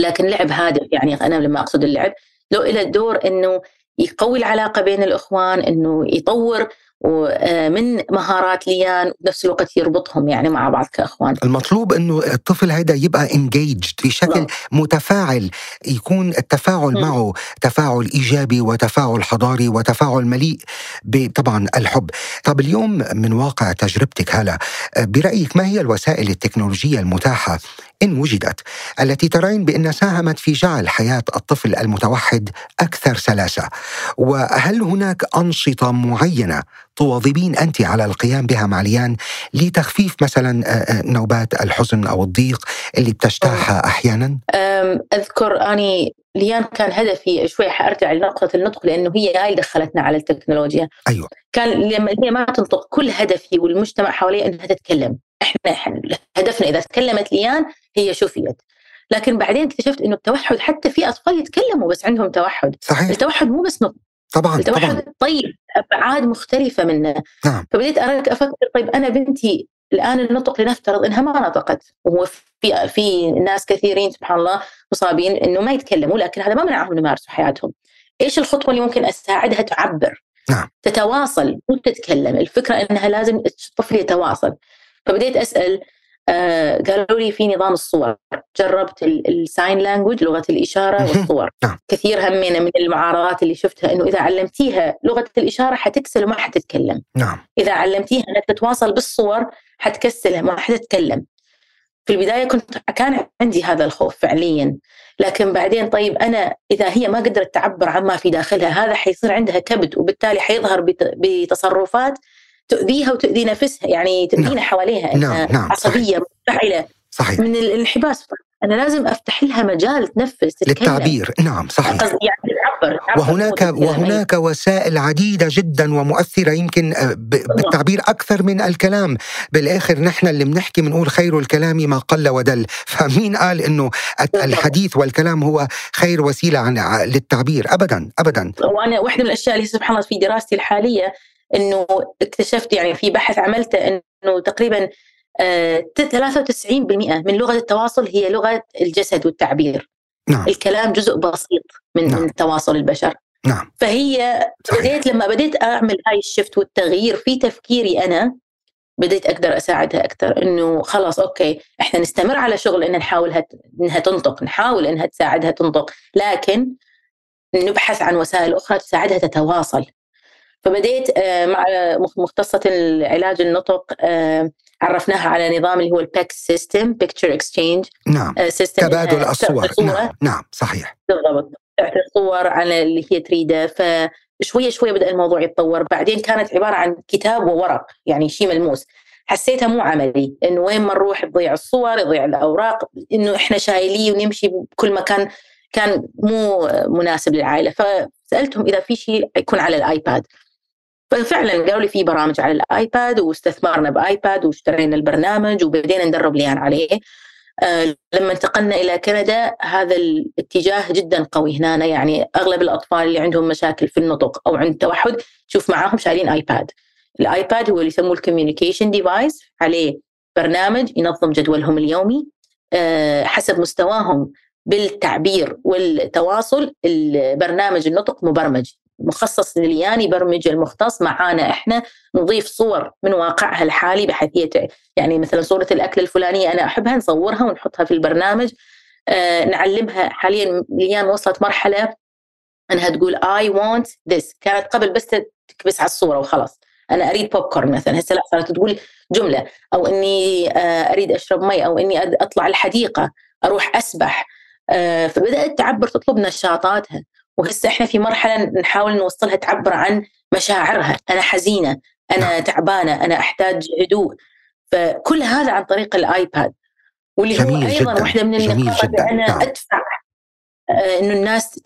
لكن لعب هادف يعني أنا لما أقصد اللعب له له دور إنه يقوي العلاقة بين الإخوان إنه يطور ومن مهارات ليان بنفس الوقت يربطهم يعني مع بعض كإخوان المطلوب إنه الطفل هذا يبقى انجيجد بشكل نعم. متفاعل يكون التفاعل مم. معه تفاعل إيجابي وتفاعل حضاري وتفاعل مليء بطبعا الحب طب اليوم من واقع تجربتك هلا برأيك ما هي الوسائل التكنولوجية المتاحة إن وجدت التي ترين بانها ساهمت في جعل حياة الطفل المتوحد أكثر سلاسة. وهل هناك أنشطة معينة تواظبين أنت على القيام بها مع ليان لتخفيف مثلا آه، آه، نوبات الحزن أو الضيق اللي بتجتاحها أحيانا؟ أم، أذكر أني ليان كان هدفي شوي حأرجع لنقطة النطق لأنه هي هاي اللي دخلتنا على التكنولوجيا. أيوه. كان لما هي ما تنطق كل هدفي والمجتمع حواليها إنها تتكلم. إحنا هدفنا إذا تكلمت ليان هي شفيت لكن بعدين اكتشفت إنه التوحد حتى في أطفال يتكلموا بس عندهم توحد. صحيح. التوحد مو بس نطق طبعا التوحد طبعا. طيب أبعاد مختلفة منه. نعم. فبديت أفكر طيب أنا بنتي الآن النطق لنفترض إنها ما نطقت. وهو في في ناس كثيرين سبحان الله مصابين إنه ما يتكلموا لكن هذا ما منعهم يمارسوا حياتهم. إيش الخطوة اللي ممكن أساعدها؟ تعبر. نعم. تتواصل مو تتكلم. الفكرة إنها لازم الطفل يتواصل. فبديت أسأل آه قالوا لي في نظام الصور. جربت ال sign language لغة الإشارة. والصور. نعم. كثير همنا من المعارضات اللي شفتها إنه إذا علمتيها لغة الإشارة حتكسل وما حتتكلم. نعم. إذا علمتيها انها تتواصل بالصور حتكسلها ما حتتكلم. في البداية كنت كان عندي هذا الخوف فعليا. لكن بعدين طيب أنا إذا هي ما قدرت تعبر عما في داخلها هذا حيصير عندها كبت وبالتالي حيظهر بت- بتصرفات تؤذيها وتؤذي نفسها يعني تؤذينا نعم. حواليها نعم، نعم، عصبية منفعله صحيح. من الانحباس أنا لازم أفتح لها مجال تنفس تتكلم. للتعبير. نعم صحيح. يعني تعبر تعبر وهناك. وهناك وسائل عديدة جدا ومؤثرة يمكن آه، بالتعبير أكثر من الكلام. بالآخر نحن اللي بنحكي بنقول خير الكلام ما قل ودل. فمين قال بالضبط. الحديث والكلام هو خير وسيلة عن للتعبير؟ أبدا أبدا. وأنا واحدة من الأشياء اللي سبحان الله في دراستي الحالية إنه اكتشفت يعني في بحث عملته إنه تقريبا آه، 93% من لغة التواصل هي لغة الجسد والتعبير. نعم. الكلام جزء بسيط من نعم. تواصل البشر. نعم. فهي صحيح. بديت لما بديت أعمل هاي الشفت والتغيير في تفكيري أنا بديت أقدر أساعدها أكثر إنه خلاص أوكي إحنا نستمر على شغل ان نحاولها إنها تنطق نحاول إنها تساعدها تنطق. لكن نبحث عن وسائل أخرى تساعدها تتواصل. فبديت آه، مع مخ- مختصة العلاج النطق آه، عرفناها على نظام اللي هو ال PEC system picture exchange نعم system تبادل الصور. نعم نعم صحيح. بالضبط تعطي الصور على اللي هي تريده فشويه شوية بدأ الموضوع يتطور. بعدين كانت عبارة عن كتاب وورق يعني شيء ملموس. حسيتها مو عملي انه وين ما نروح تضيع الصور يضيع الأوراق إنه إحنا شايليه ونمشي بكل مكان كان مو مناسب للعائلة. فسألتهم إذا في شيء يكون على الآيباد. ففعلا قالوا لي في برامج على الآيباد واستثمرنا بآيباد واشترينا البرنامج وبدينا ندرب ليان عليه. آه، لما انتقلنا إلى كندا هذا الاتجاه جدا قوي. هنا يعني أغلب الأطفال اللي عندهم مشاكل في النطق أو عند توحد تشوف معاهم شايلين iPad. ال iPad هو اللي يسموه ال communication device عليه برنامج ينظم جدولهم اليومي. آه، حسب مستواهم بالتعبير والتواصل البرنامج النطق مبرمج. مخصص لليان يبرمج المختص معانا إحنا نضيف صور من واقعها الحالي بحيث هي يعني مثلا صورة الأكل الفلانية أنا أحبها نصورها ونحطها في البرنامج. آه نعلمها حاليا ليان وصلت مرحلة أنها تقول I want this. كانت قبل بس تكبس على الصورة وخلاص. أنا أريد بوب كورن مثلا. هسه لا صارت تقول جملة. أو إني آه أريد أشرب مي. أو إني أد- أطلع الحديقة. أروح أسبح. آه فبدأت تعبر تطلب نشاطاتها. وهسه إحنا في مرحلة نحاول نوصلها تعبر عن مشاعرها. أنا حزينة أنا تعبانة أنا أحتاج هدوء. فكل هذا عن طريق ال iPad واللي هو أيضا جداً، واحدة من النقاط أنا نعم. أدفع آه، إنه الناس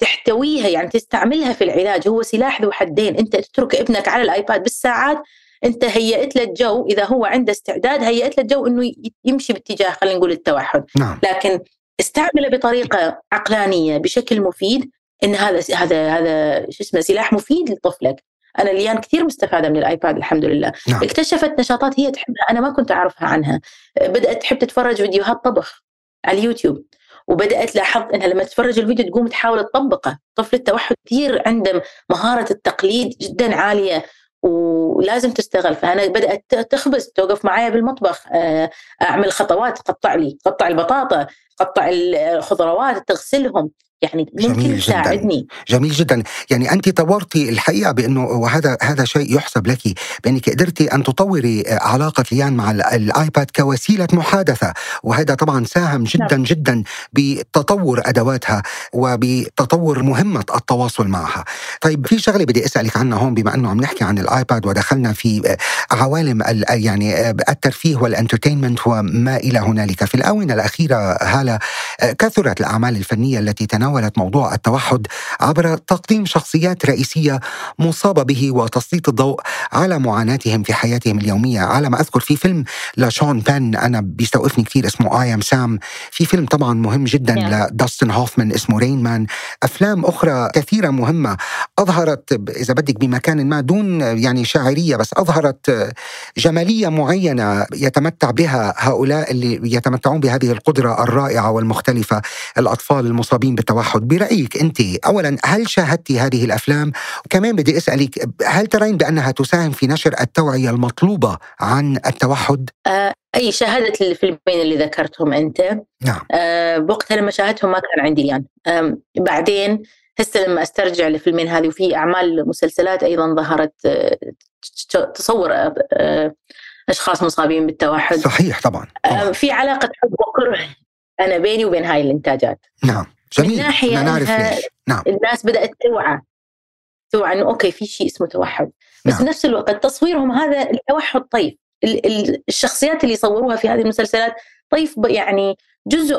تحتويها يعني تستعملها في العلاج. هو سلاح ذو حدين أنت تترك ابنك على الآيباد بالساعات انت هيئت له الجو. إذا هو عنده استعداد هيئت له الجو إنه يمشي باتجاه خلينا نقول التوحد. نعم. لكن استعمله بطريقة عقلانية بشكل مفيد إن هذا هذا هذا شو اسمه سلاح مفيد لطفلك. أنا ليان كثير مستفادة من الآيباد الحمد لله. نعم. اكتشفت نشاطات هي تحبها أنا ما كنت أعرفها عنها. بدأت تحب تتفرج فيديوهات طبخ على اليوتيوب وبدأت لاحظت إنها لما تتفرج الفيديو تقوم تحاول تطبقه. طفل التوحد كثير عنده مهارة التقليد جدا عالية ولازم تستغل. فأنا بدأت تخبز توقف معايا بالمطبخ. آه، أعمل خطوات قطع لي قطع البطاطا قطع الخضروات تغسلهم. يعني ممكن تساعدني جميل جدا. يعني أنت طورتي الحقيقة بأنه وهذا هذا شيء يحسب لك بأنك قدرتي أن تطوري علاقة ليان مع ال iPad كوسيلة محادثة. وهذا طبعا ساهم جدا نعم. جدا بتطور أدواتها وبتطور مهمة التواصل معها. طيب في شغلة بدي أسألك عنها هون بما أنه عم نحكي عن ال iPad ودخلنا في عوالم يعني الترفيه وال entertainment وما إلى هنالك. في الآونة الأخيرة هالة كثرت الأعمال الفنية التي تناولت تناولت موضوع التوحد عبر تقديم شخصيات رئيسية مصابة به وتسليط الضوء على معاناتهم في حياتهم اليومية. على ما أذكر في فيلم لشون بان أنا بيستوقفني كثير اسمه آي أم سام في فيلم طبعا مهم جدا yeah. لداستن هوفمان اسمه رين مان أفلام أخرى كثيرة مهمة. أظهرت إذا بدك بمكان ما دون يعني شاعرية بس أظهرت جمالية معينة يتمتع بها هؤلاء اللي يتمتعون بهذه القدرة الرائعة والمختلفة الأطفال المصابين بالتوحد. التوحد برأيك أنت. أولا هل شاهدتي هذه الأفلام؟ وكمان بدي أسألك هل ترين بأنها تساهم في نشر التوعية المطلوبة عن التوحد؟ آه أي شاهدت الفيلمين اللي ذكرتهم أنت. نعم. آه بوقتها لما شاهدتهم ما كان عندي يعني. آه بعدين هسه لما أسترجع الفيلمين هذه وفي أعمال مسلسلات أيضا ظهرت آه تصور آه أشخاص مصابين بالتوحد. صحيح طبعا, طبعا. آه، في علاقة حب وكره أنا بيني وبين هاي الإنتاجات. نعم. جميل. من ناحيه نعرف ليش. نعم. الناس بدأت توعى. توعى إنه أوكي في شيء اسمه توحد. بس نعم. نفس الوقت تصويرهم هذا التوحد طيف الشخصيات اللي يصوروها في هذه المسلسلات طيف يعني جزء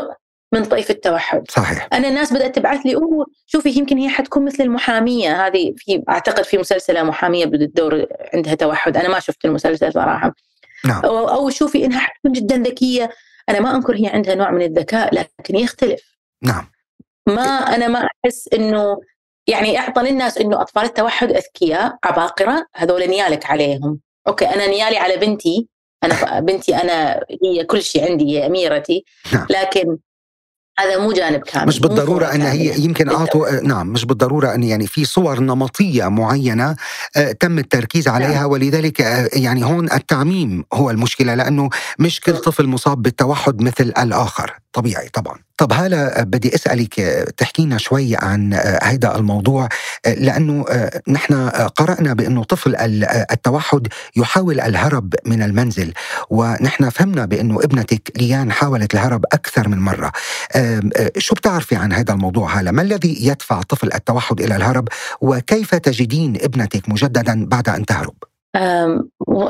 من طيف التوحد. صحيح. أنا الناس بدأت تبعث لي أوه شوفي يمكن هي حتكون مثل المحامية. هذه في أعتقد في مسلسلة محامية بالدور عندها توحد. أنا ما شفت المسلسل صراحة. نعم. أو, أو شوفي إنها حتكون جدا ذكية. أنا ما أنكر هي عندها نوع من الذكاء لكن يختلف. نعم. ما أنا ما أحس إنه يعني أعطى للناس إنه أطفال التوحد أذكياء عباقرة هذول نيالك عليهم أوكي أنا نيالي على بنتي أنا بنتي أنا هي كل شيء عندي هي أميرتي نعم. لكن هذا مو جانب كامل مش بالضرورة أن هي يمكن أعطوا نعم مش بالضرورة أن يعني في صور نمطية معينة آه، تم التركيز عليها نعم. ولذلك آه، يعني هون التعميم هو المشكلة لأنه مش كل طفل مصاب بالتوحد مثل الآخر طبيعي طبعا. طب هلا بدي أسألك تحكينا شوي عن هذا الموضوع لأنه نحن قرأنا بأنه طفل التوحد يحاول الهرب من المنزل ونحن فهمنا بأنه ابنتك ليان حاولت الهرب أكثر من مرة. شو بتعرفي عن هذا الموضوع هلا؟ ما الذي يدفع طفل التوحد إلى الهرب؟ وكيف تجدين ابنتك مجددا بعد أن تهرب؟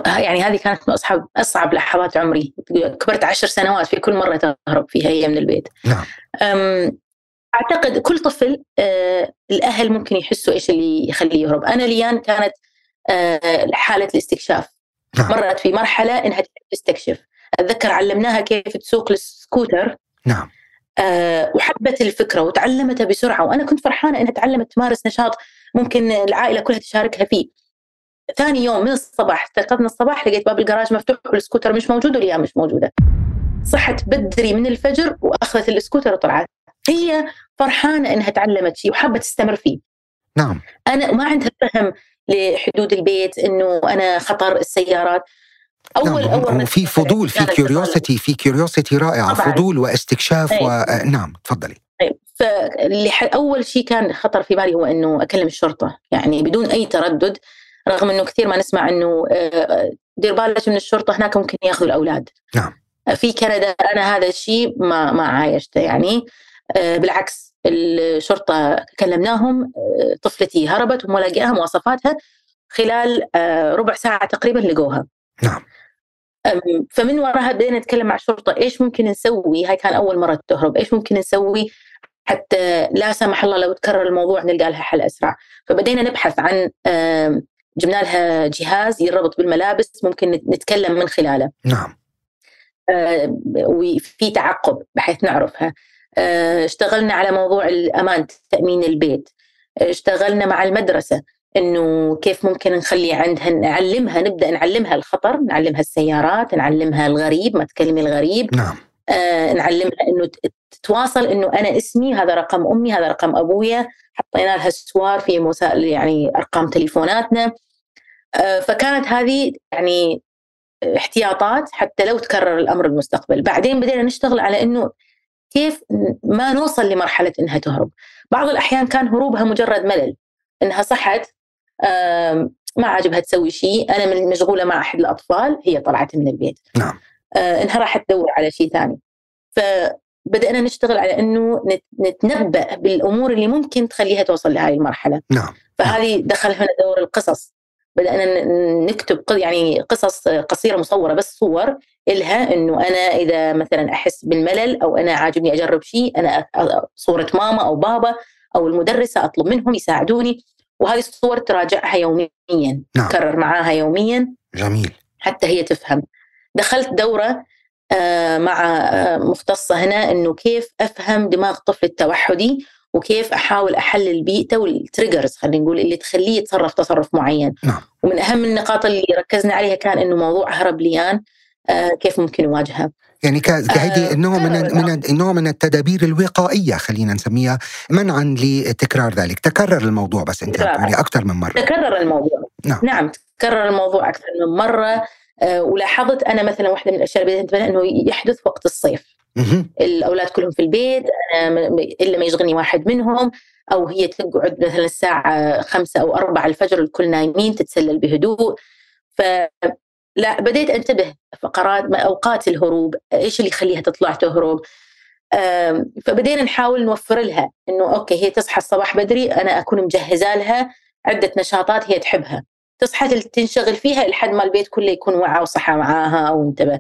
يعني هذه كانت من اصعب أصعب لحظات عمري. كبرت عشر سنوات في كل مرة تهرب فيها هي من البيت. نعم. أعتقد كل طفل أه، الأهل ممكن يحسوا إيش اللي يخليه يهرب. أنا ليان كانت أه، حالة الاستكشاف. نعم. مرت في مرحلة إنها تستكشف. أتذكر علمناها كيف تسوق السكوتر. نعم. أه وحبت الفكرة وتعلمتها بسرعة. وأنا كنت فرحانة إنها تعلمت تمارس نشاط ممكن العائلة كلها تشاركها فيه. ثاني يوم من الصباح استيقظنا الصباح لقيت باب الجراج مفتوح والسكوتر مش موجود وليان مش موجودة. صحت بدري من الفجر وأخذت السكوتر وطلعت. هي فرحانة إنها تعلمت شيء وحابة تستمر فيه. نعم. إنه ما عندها فهم لحدود البيت إنه أنا خطر السيارات. اول نعم أول في فضول في curiosity في curiosity رائعة طبعاً. فضول واستكشاف و... نعم تفضلي. طيب فاللي أول شيء كان خطر في بالي هو إنه أكلم الشرطة. يعني بدون أي تردد رغم إنه كثير ما نسمع إنه آه، دير بالك من الشرطة هناك ممكن يأخذوا الأولاد. نعم. في كندا أنا هذا الشيء ما ما عايشته يعني. آه، بالعكس الشرطة كلمناهم آه، طفلتي هربت وما لقيها مواصفاتها خلال ربع ساعة تقريبا لقوها. نعم. فمن وراها بدينا نتكلم مع الشرطة إيش ممكن نسوي؟ هاي كان أول مرة تهرب. إيش ممكن نسوي حتى لا سمح الله لو تكرر الموضوع نلقى لها حل أسرع. فبدينا نبحث عن جبنا لها جهاز يربط بالملابس ممكن نتكلم من خلاله. نعم. آه وفي تعقب بحيث نعرفها. آه، اشتغلنا على موضوع الأمان تأمين البيت. اشتغلنا مع المدرسة إنه كيف ممكن نخلي عندها نعلمها نبدأ نعلمها الخطر نعلمها السيارات نعلمها الغريب ما تكلمي الغريب. نعم. آه نعلمها إنه تتواصل إنه أنا اسمي هذا رقم أمي هذا رقم أبويا حطينا لها سوار في وسائل يعني أرقام تليفوناتنا. آه فكانت هذه يعني احتياطات حتى لو تكرر الأمر المستقبل. بعدين بدينا نشتغل على إنه كيف ما نوصل لمرحلة إنها تهرب. بعض الأحيان كان هروبها مجرد ملل. إنها صحت ما عجبها تسوي شيء أنا مشغولة مع أحد الأطفال هي طلعت من البيت. نعم. آه، إنها راح تدور على شيء ثاني. فبدانا نشتغل على إنه نتنبأ بالأمور اللي ممكن تخليها توصل لهذه المرحلة. نعم. فهذه دخل هنا دور القصص. بدأنا نكتب يعني قصص قصيرة مصورة بس صور إلها إنه أنا إذا مثلا أحس بالملل أو أنا عاجبني أجرب شيء أنا صورة ماما أو بابا أو المدرسة أطلب منهم يساعدوني. وهذه الصور تراجعها يوميا نعم. تكرر معاها يوميا. جميل. حتى هي تفهم. دخلت دورة مع آه، مختصة هنا إنه كيف أفهم دماغ الطفل التوحدي وكيف أحاول أحلل بيئته والتريجرز خلينا نقول اللي تخليه يتصرف تصرف معين. نعم. ومن أهم النقاط اللي ركزنا عليها كان إنه موضوع هرب ليان آه كيف ممكن يواجهها يعني كهيدي آه نوع من من نوع من التدابير الوقائية خلينا نسميها منعا لتكرار ذلك. تكرر الموضوع بس انت يعني أكثر من مرة. تكرر الموضوع. نعم, نعم تكرر الموضوع أكثر من مرة. آه ولاحظت أنا مثلا واحدة من الأشياء اللي بديت إنه يحدث وقت الصيف. الأولاد كلهم في البيت أنا إلا ما يشغلني واحد منهم أو هي تقعد مثلا الساعة خمسة أو أربعة الفجر الكل نايمين تتسلل بهدوء. ف لا بديت أنتبه فقرات أوقات الهروب إيش اللي يخليها تطلع تهرب؟ فبدينا نحاول نوفر لها إنه أوكي هي تصحى الصباح بدري أنا أكون مجهزة لها عدة نشاطات هي تحبها. تصحى تنشغل فيها لحد ما البيت كله يكون وعى وصحى معاها أو انتبه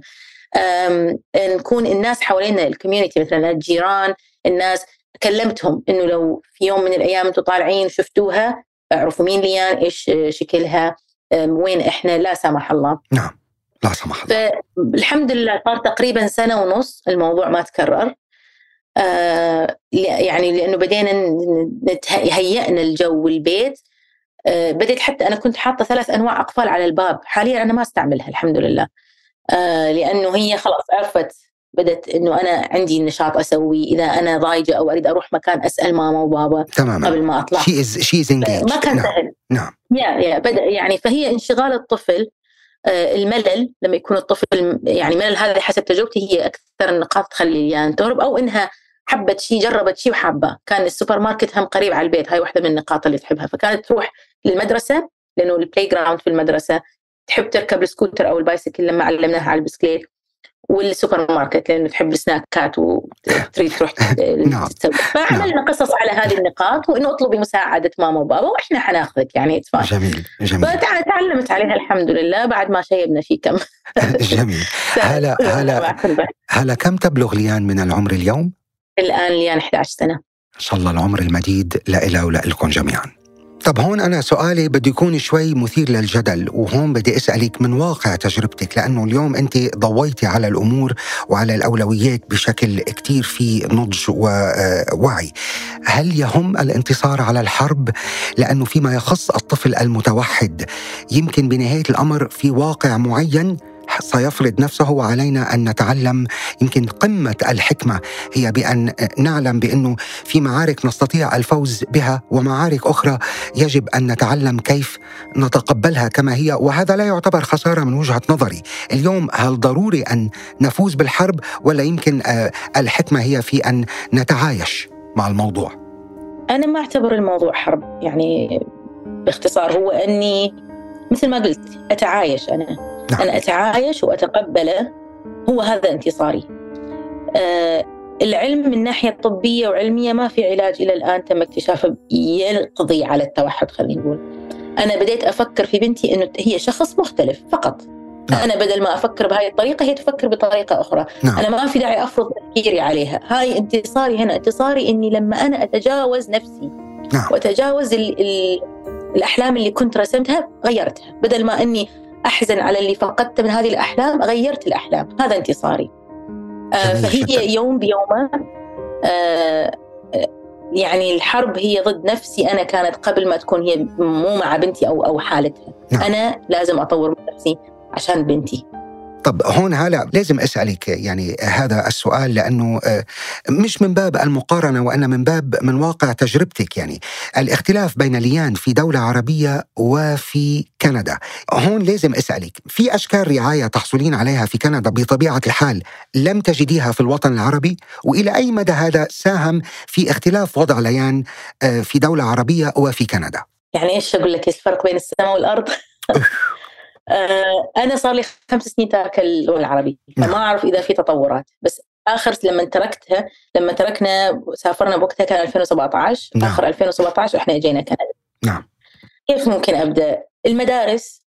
نكون الناس حوالينا ال community مثلا الجيران الناس كلمتهم إنه لو في يوم من الأيام أنتم طالعين شفتوها اعرفوا مين ليان إيش شكلها وين إحنا؟ لا سمح الله. نعم لا سمح الله. فالحمد لله صار تقريبا سنة ونص الموضوع ما تكرر. آه يعني لأنه بدينا هيئنا الجو والبيت بديت حتى أنا كنت حاطة ثلاث أنواع أقفال على الباب. حاليا أنا ما أستعملها الحمد لله. آه لأنه هي خلاص عرفت بدت إنه أنا عندي نشاط أسوي إذا أنا ضايجة أو أريد أروح مكان أسأل ماما وبابا تماما. قبل ما أطلع. شي از شي از ما كان نعم. سهل. نعم. يا يا بدأ يعني فهي انشغال الطفل آه الملل لما يكون الطفل يعني ملل هذا حسب تجربتي هي أكثر النقاط تخلي يعني تهرب أو إنها حبت شيء جربت شيء وحابة. كان السوبر ماركت هم قريب على البيت هاي واحدة من النقاط اللي تحبها. فكانت تروح للمدرسة لأنه ال playground في المدرسة. تحب تركب السكوتر أو ال bicycle لما علمناها على البسكليت. والسوبر ماركت لأنه تحب السناكات وتريد تروح نعم. فعملنا قصص على هذه النقاط وإنه اطلبي مساعدة ماما وبابا وإحنا حناخذك يعني جميل جميل. فتعلمت عليها الحمد لله بعد ما شيبنا في كم جميل. هلا هلا هلا كم تبلغ ليان من العمر اليوم؟ الآن ليان 11 سنة. ان شاء الله العمر المديد لإلها ولكم جميعا. طب هون أنا سؤالي بده يكون شوي مثير للجدل وهون بدي أسألك من واقع تجربتك لأنه اليوم أنت ضويتي على الأمور وعلى الأولويات بشكل كتير في نضج ووعي هل يهم الانتصار على الحرب؟ لأنه فيما يخص الطفل المتوحد يمكن بنهاية الأمر في واقع معين سيفرض نفسه وعلينا أن نتعلم يمكن قمة الحكمة. هي بأن نعلم بأنه في معارك نستطيع الفوز بها ومعارك أخرى يجب أن نتعلم كيف نتقبلها كما هي وهذا لا يعتبر خسارة من وجهة نظري. اليوم هل ضروري أن نفوز بالحرب ولا يمكن آه، الحكمة هي في أن نتعايش مع الموضوع؟ أنا ما أعتبر الموضوع حرب. يعني باختصار هو أني مثل ما قلت أتعايش أنا نعم. أنا أتعايش وأتقبله هو هذا انتصاري آه العلم من ناحية طبية وعلمية ما في علاج إلى الآن تم اكتشافه يقضي على التوحد خلينا نقول أنا بديت أفكر في بنتي أنه هي شخص مختلف فقط نعم. أنا بدل ما أفكر بهاي الطريقة هي تفكر بطريقة أخرى نعم. أنا ما في داعي أفرض تفكيري عليها هاي انتصاري هنا انتصاري أني لما أنا أتجاوز نفسي نعم. وأتجاوز ال ال الأحلام اللي كنت رسمتها غيرتها. بدل ما أني أحزن على اللي فقدت من هذه الأحلام غيرت الأحلام. هذا انتصاري. آه فهي جدا. يوم بيومه آه، يعني الحرب هي ضد نفسي. أنا كانت قبل ما تكون هي مو مع بنتي أو أو حالتها. نعم. أنا لازم أطور من نفسي عشان بنتي. طب هون هلا لازم أسألك يعني هذا السؤال لأنه آه، مش من باب المقارنة وان من باب من واقع تجربتك يعني. الاختلاف بين ليان في دولة عربية وفي كندا. هون لازم أسألك في أشكال رعاية تحصلين عليها في كندا بطبيعة الحال لم تجديها في الوطن العربي؟ وإلى أي مدى هذا ساهم في اختلاف وضع ليان آه، في دولة عربية وفي كندا؟ يعني إيش أقول لك؟ الفرق بين السماء والأرض؟ آه، أنا صار لي خمس سنين تاركه اللغة العربية نعم. فما أعرف إذا في تطورات بس آخر لما تركتها لما تركنا سافرنا بوقتها كان 2017 نعم. آخر 2017 وإحنا اجينا كندا نعم كيف ممكن أبدأ؟ المدارس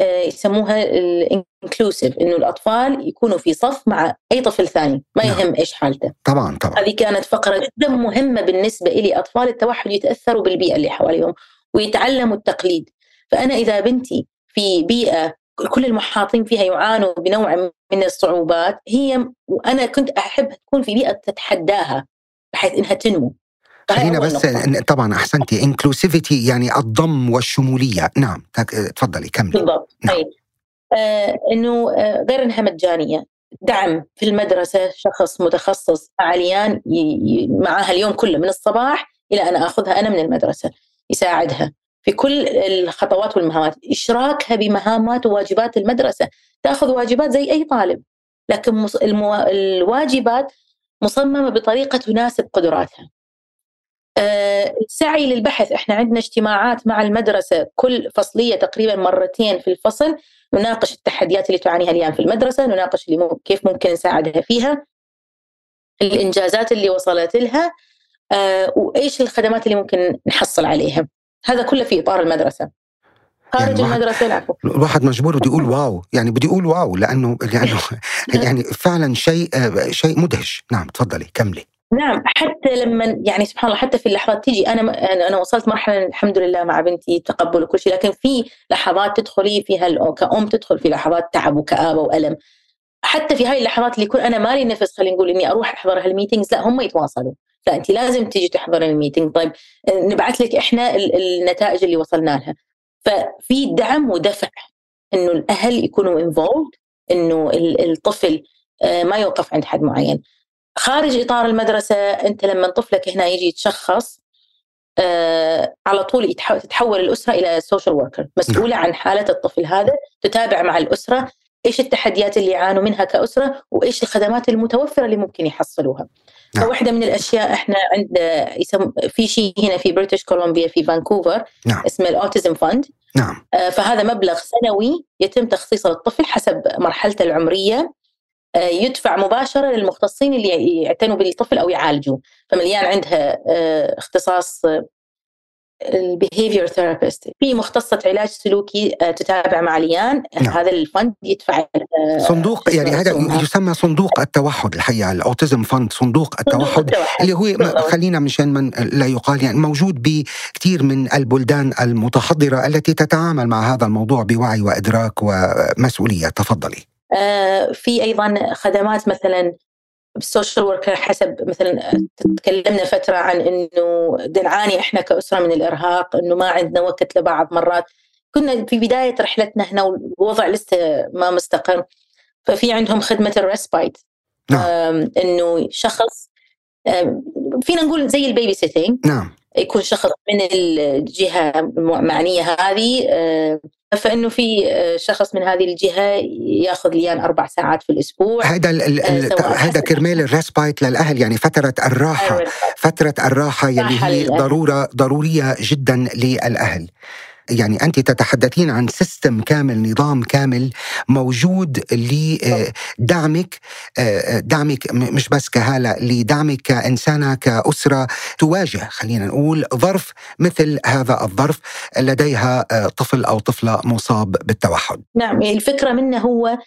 آه، يسموها الانكلوسيف إنه الأطفال يكونوا في صف مع أي طفل ثاني ما نعم. يهم إيش حالته طبعا طبعا هذه كانت فقرة جدا مهمة بالنسبة لي أطفال التوحد يتأثروا بالبيئة اللي حواليهم ويتعلموا التقليد فأنا إذا بنتي في بيئة كل المحاطين فيها يعانوا بنوع من الصعوبات. هي وأنا كنت أحب تكون في بيئة تتحداها بحيث إنها تنمو. فهي خلينا بس نقطة. طبعا أحسنتي انكلوسيفيتي يعني الضم والشمولية. نعم تفضلي كملي. بالضبط. نعم. طيب. آه إنه آه غير إنها مجانية. دعم في المدرسة شخص متخصص ي- معاها اليوم كله من الصباح إلى أن أخذها أنا من المدرسة يساعدها. في كل الخطوات والمهامات. إشراكها بمهامات وواجبات المدرسة. تأخذ واجبات زي أي طالب. لكن المو... الواجبات مصممة بطريقة تناسب قدراتها. آه، السعي للبحث. إحنا عندنا اجتماعات مع المدرسة كل فصلية تقريبا مرتين في الفصل. نناقش التحديات اللي تعانيها اليوم في المدرسة. نناقش اللي كيف ممكن نساعدها فيها. الإنجازات اللي وصلت لها. آه، وإيش الخدمات اللي ممكن نحصل عليها. هذا كله في إطار المدرسة. خارج يعني المدرسة العفو الواحد مجبور بده يقول wow. يعني بدي أقول wow لأنه لأنه يعني فعلا شيء شيء مدهش. نعم تفضلي كملي. نعم حتى لما يعني سبحان الله حتى في اللحظات تيجي أنا أنا وصلت مرحلة الحمد لله مع بنتي تقبل وكل شيء لكن في لحظات تدخلي فيها كأم تدخل في لحظات تعب وكآبة وألم. حتى في هاي اللحظات اللي يكون أنا مالي نفس خلينا نقول إني أروح أحضر هال meetings لا هم يتواصلوا. لا انت لازم تيجي تحضر ال meeting طيب نبعث لك إحنا ال- النتائج اللي وصلنا لها. ففي دعم ودفع إنه الأهل يكونوا involved إنه ال- الطفل آه، ما يوقف عند حد معين. خارج إطار المدرسة أنت لما طفلك هنا يجي يتشخص آه على طول تتحول الأسرة إلى social worker مسؤولة عن حالة الطفل هذا تتابع مع الأسرة إيش التحديات اللي يعانوا منها كأسرة وإيش الخدمات المتوفرة اللي ممكن يحصلوها. نعم. فواحدة من الأشياء إحنا عند يسم في شيء هنا في بريتش كولومبيا في فانكوفر نعم. اسمه ال autism fund نعم. آه، فهذا مبلغ سنوي يتم تخصيصه للطفل حسب مرحلته العمرية. آه، يدفع مباشرة للمختصين اللي يعتنوا بالطفل أو يعالجوه. فليان عندها آه، اختصاص ال behavior therapist في مختصة علاج سلوكي آه، تتابع مع ليان نعم. هذا ال fund يدفع آه، صندوق يعني هذا يسمى صندوق التوحد الحقيقة ال autism fund صندوق التوحد التوحد. اللي هو بالضبط. خلينا مشان من لا يقال يعني موجود بكثير من البلدان المتحضرة التي تتعامل مع هذا الموضوع بوعي وإدراك ومسؤولية تفضلي آه، في أيضا خدمات مثلا بال social worker حسب مثلا تكلمنا فترة عن إنه نعاني إحنا كأسرة من الإرهاق إنه ما عندنا وقت لبعض مرات. كنا في بداية رحلتنا هنا والوضع لسه ما مستقر. ففي عندهم خدمة ال respite نعم. إنه شخص فينا نقول زي ال babysitting نعم. يكون شخص من الجهة المعنية هذه فإنه في آه، شخص من هذه الجهة يأخذ ليان أربع ساعات في الأسبوع. هذا آه، هذا كرمال ال respite للأهل يعني فترة الراحة. فترة الراحة يلي راحة هي للأهل. ضرورة ضرورية جدا للأهل. يعني أنت تتحدثين عن system كامل نظام كامل موجود لدعمك دعمك م- مش بس كهالة لدعمك كإنسانة كأسرة تواجه خلينا نقول ظرف مثل هذا الظرف لديها آه، طفل أو طفلة مصاب بالتوحد نعم الفكرة منه هو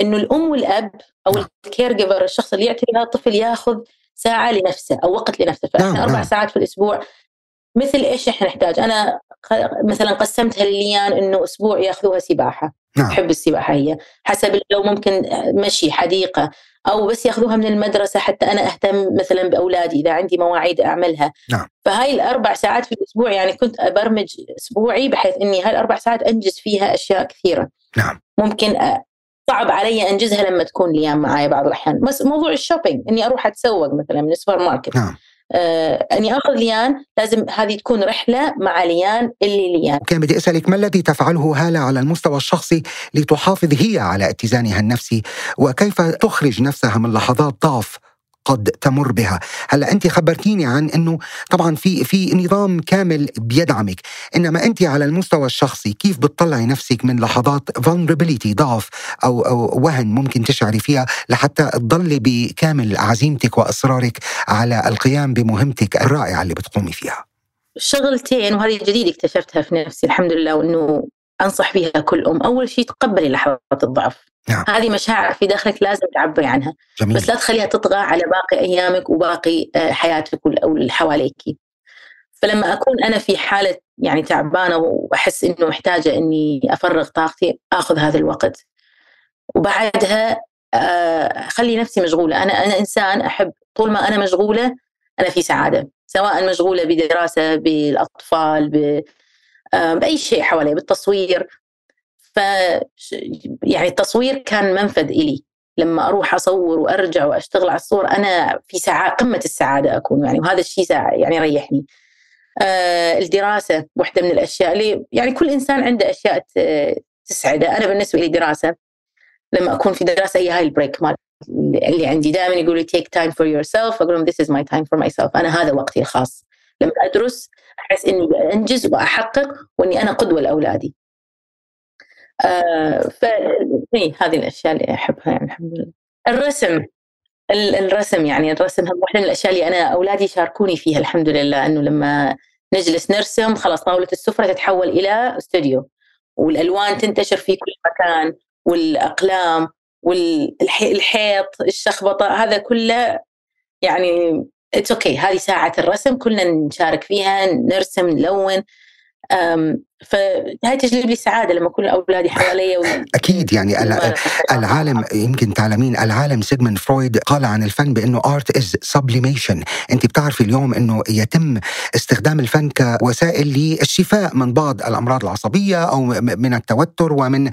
إنه الأم والأب أو نعم. ال caregiver الشخص اللي يعتني بهذا الطفل ياخذ ساعة لنفسه أو وقت لنفسه فإحنا نعم، أربع نعم. ساعات في الأسبوع مثل إيش إحنا نحتاج؟ أنا مثلا قسمتها لليان إنه أسبوع ياخذوها سباحة. نعم. تحب السباحة هي. حسب لو ممكن مشي حديقة أو بس ياخذوها من المدرسة حتى أنا أهتم مثلا بأولادي إذا عندي مواعيد أعملها. نعم. فهاي الأربع ساعات في الأسبوع يعني كنت أبرمج أسبوعي بحيث إني هاي الأربع ساعات أنجز فيها أشياء كثيرة. نعم. ممكن صعب علي أنجزها لما تكون ليان معايا بعض الأحيان. بس موضوع ال shopping إني أروح أتسوق مثلا من السوبر ماركت. نعم. أني آخذ ليان لازم هذه تكون رحلة مع ليان اللي ليان. وكان بدي أسألك ما الذي تفعله هالة على المستوى الشخصي لتحافظ هي على اتزانها النفسي؟ وكيف تخرج نفسها من لحظات ضعف قد تمر بها. هلا أنت خبرتيني عن إنه طبعا في في نظام كامل بيدعمك. إنما أنت على المستوى الشخصي كيف بتطلعي نفسك من لحظات vulnerability ضعف أو أو وهن ممكن تشعري فيها لحتى تضلي بكامل عزيمتك وإصرارك على القيام بمهمتك الرائعة اللي بتقومي فيها؟ شغلتين وهذه جديد اكتشفتها في نفسي الحمد لله وإنه أنصح بها كل أم. أول شيء تقبلي لحظات الضعف. نعم. هذه مشاعر في داخلك لازم تعبري عنها. جميل. بس لا تخليها تطغى على باقي أيامك وباقي آه، حياتك أو اللي حواليك. فلما أكون أنا في حالة يعني تعبانة وأحس إنه محتاجة إني أفرغ طاقتي آخذ هذا الوقت. وبعدها آه، اخلي نفسي مشغولة. أنا أنا إنسان أحب طول ما أنا مشغولة أنا في سعادة. سواء مشغولة بدراسة بالأطفال ب آه، بأي شيء حوالي بالتصوير ف يعني التصوير كان منفذ إلي. لما أروح أصور وأرجع وأشتغل على الصور أنا في ساعة قمة السعادة أكون يعني وهذا الشيء يعني يريحني. آه الدراسة واحدة من الأشياء اللي يعني كل إنسان عنده أشياء تسعده، أنا بالنسبة لي دراسة. لما أكون في دراسة هي هاي ال break مال اللي عندي. دائما يقولوا لي take time for yourself أقول لهم this is my time for myself أنا هذا وقتي الخاص. لما أدرس أحس إني أنجز وأحقق وإني أنا قدوة لأولادي. آه ف هذه الأشياء اللي أحبها يعني الحمد لله الرسم الرسم يعني الرسم واحدة من الأشياء اللي أنا أولادي شاركوني فيها الحمد لله إنه لما نجلس نرسم خلاص طاولة السفرة تتحول إلى استوديو والألوان تنتشر في كل مكان والأقلام والحيط الشخبطة هذا كله يعني it's okay. هذه ساعة الرسم كلنا نشارك فيها نرسم نلون فهي تجلب لي سعادة لما كل أولادي حوالي و... أكيد يعني العالم يمكن تعلمين العالم سيغموند فرويد قال عن الفن بأنه art is sublimation أنت بتعرفي اليوم أنه يتم استخدام الفن كوسائل للشفاء من بعض الأمراض العصبية أو من التوتر ومن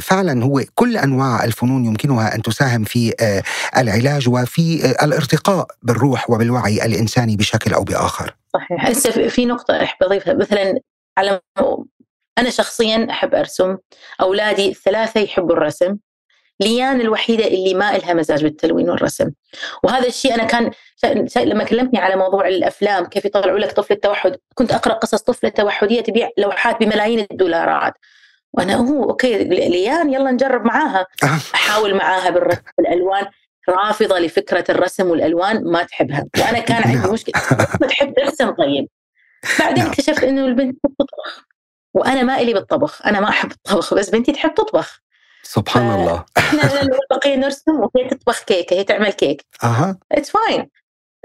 فعلا هو كل أنواع الفنون يمكنها أن تساهم في العلاج وفي الارتقاء بالروح وبالوعي الإنساني بشكل أو بآخر. صحيح. هسه في نقطة أحب أضيفها مثلا على أنا شخصيا أحب أرسم. أولادي الثلاثة يحبوا الرسم. ليان الوحيدة اللي ما إلها مزاج بالتلوين والرسم. وهذا الشيء أنا كان لما كلمتني على موضوع الأفلام كيف يطلعوا لك طفل التوحد كنت أقرأ قصص طفلة توحدية تبيع لوحات بملايين الدولارات. وأنا هو okay ليان يلا نجرب معاها. أحاول معاها بالرسم بالألوان رافضة لفكرة الرسم والألوان ما تحبها. وأنا كان عندي نعم. مشكلة. ما تحب ترسم؟ طيب. بعدين نعم. اكتشفت إنه البنت تحب تطبخ. وأنا ما إلي بالطبخ أنا ما أحب الطبخ بس بنتي تحب تطبخ. سبحان الله. إحنا بقية نرسم وهي تطبخ كيكة هي تعمل كيك. أها. it's fine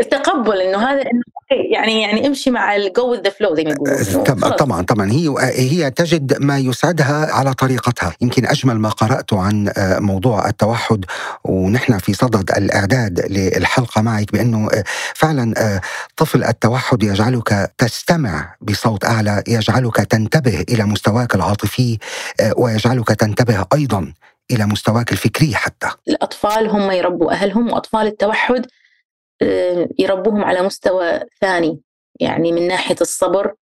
التقبل إنه هذا إنه يعني يعني امشي مع الجو the flow زي ما يقولوا. طبعا طبعا هي هي تجد ما يسعدها على طريقتها. يمكن أجمل ما قراته عن آه، موضوع التوحد ونحن في صدد الإعداد للحلقة معك بأنه فعلا طفل التوحد يجعلك تستمع بصوت أعلى يجعلك تنتبه إلى مستواك العاطفي ويجعلك تنتبه أيضا إلى مستواك الفكري حتى. الأطفال هم يربوا أهلهم وأطفال التوحد يربوهم على مستوى ثاني يعني من ناحية الصبر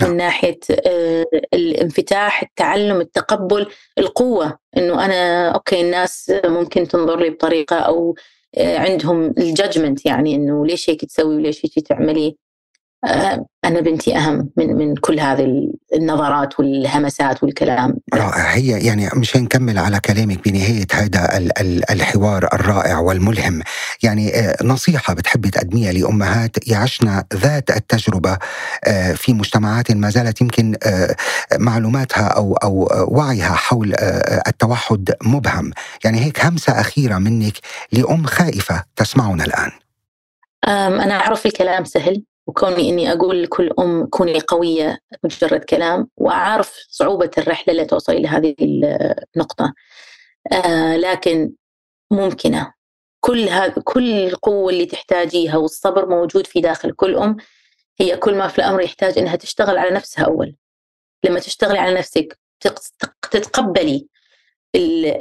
من نعم. ناحية آه، الانفتاح التعلم التقبل القوة إنه أنا أوكي الناس ممكن تنظر لي بطريقة أو آه، عندهم الجادجمنت يعني إنه ليش هيك تسوي وليش هيك تعملي آه، أنا بنتي أهم من من كل هذه النظرات والهمسات والكلام. رائع. هي يعني مش نكمل على كلامك بنهاية هذا الحوار الرائع والملهم. يعني آه، نصيحة بتحبي تقدميها لأمهات. يعشن ذات التجربة آه، في مجتمعات ما زالت يمكن معلوماتها أو أو وعيها حول التوحد مبهم. يعني هيك همسة أخيرة منك لأم خائفة تسمعنا الآن. أنا أعرف الكلام سهل. وكوني إني أقول لكل أم كوني قوية مجرد كلام وأعرف صعوبة الرحلة اللي توصلي لهذه النقطة. آه لكن ممكنة. كل هذا كل القوة اللي تحتاجيها والصبر موجود في داخل كل أم هي كل ما في الأمر يحتاج إنها تشتغل على نفسها أول. لما تشتغلي على نفسك تتقبلي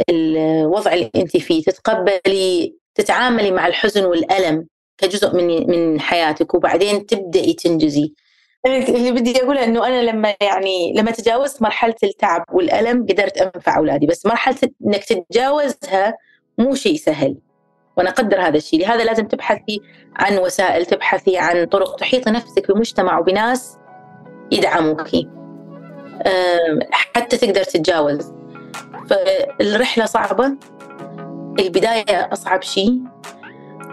الوضع اللي أنت فيه تتقبلي تتعاملي مع الحزن والألم كجزء من من حياتك وبعدين تبدأي تنجزي. اللي بدي أقوله إنه أنا لما يعني لما تجاوزت مرحلة التعب والألم قدرت أنفع أولادي بس مرحلة إنك تتجاوزها مو شيء سهل. وأنا أقدر هذا الشيء. لهذا لازم تبحثي عن وسائل تبحثي عن طرق تحيطي نفسك بمجتمع وبناس يدعموك. حتى تقدر تتجاوز. فالرحلة صعبة البداية أصعب شيء.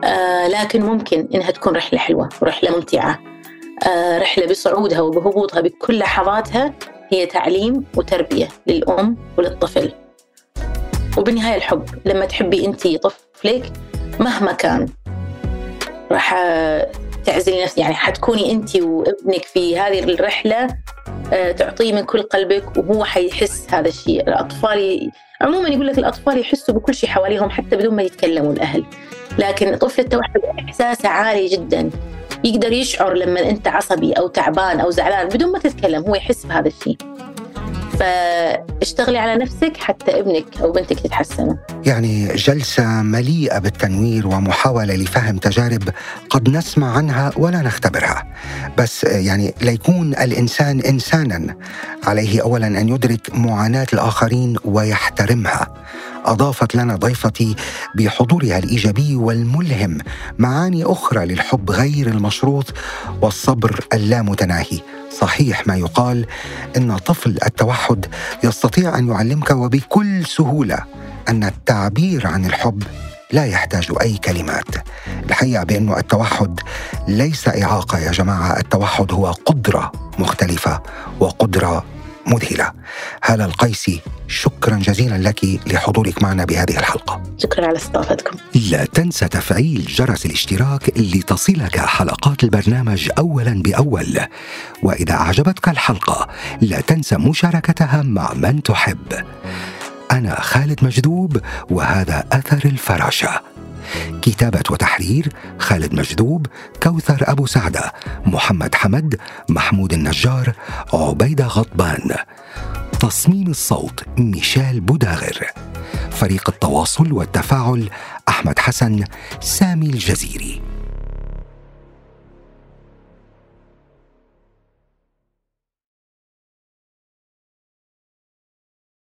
آه، لكن ممكن إنها تكون رحلة حلوة ورحلة ممتعة. آه، رحلة بصعودها وبهبوطها بكل لحظاتها هي تعليم وتربية للأم وللطفل. وبالنهاية الحب لما تحبي أنت طفلك مهما كان راح تعزلي نفسك. يعني حتكوني أنت وابنك في هذه الرحلة آه، تعطيه من كل قلبك وهو حيحس هذا الشيء. الأطفال عموما يقول لك الأطفال يحسوا بكل شيء حواليهم حتى بدون ما يتكلموا الأهل. لكن طفل التوحد احساسه عالي جدا. يقدر يشعر لما أنت عصبي أو تعبان أو زعلان بدون ما تتكلم هو يحس بهذا الشيء. فاشتغلي على نفسك حتى ابنك أو بنتك تتحسنوا. يعني جلسة مليئة بالتنوير ومحاولة لفهم تجارب قد نسمع عنها ولا نختبرها. بس يعني ليكون الإنسان إنسانا عليه اولا أن يدرك معاناة الآخرين ويحترمها. أضافت لنا ضيفتي بحضورها الإيجابي والملهم معاني أخرى للحب غير المشروط والصبر اللامتناهي. صحيح ما يقال إن طفل التوحد يستطيع أن يعلمك وبكل سهولة أن التعبير عن الحب لا يحتاج أي كلمات. الحقيقة بأن التوحد ليس إعاقة يا جماعة التوحد هو قدرة مختلفة وقدرة مذهلة. هالة القيسي شكرا جزيلا لك لحضورك معنا بهذه الحلقة. شكرا على استضافتكم. لا تنسى تفعيل جرس الاشتراك لتصلك حلقات البرنامج أولا بأول. وإذا أعجبتك الحلقة لا تنسى مشاركتها مع من تحب. أنا خالد مجذوب وهذا أثر الفراشة. كتابة وتحرير خالد مجذوب كوثر أبو سعدة محمد حمد محمود النجار عبيدة غضبان. تصميم الصوت ميشيل بوداغر. فريق التواصل والتفاعل أحمد حسن سامي الجزيري.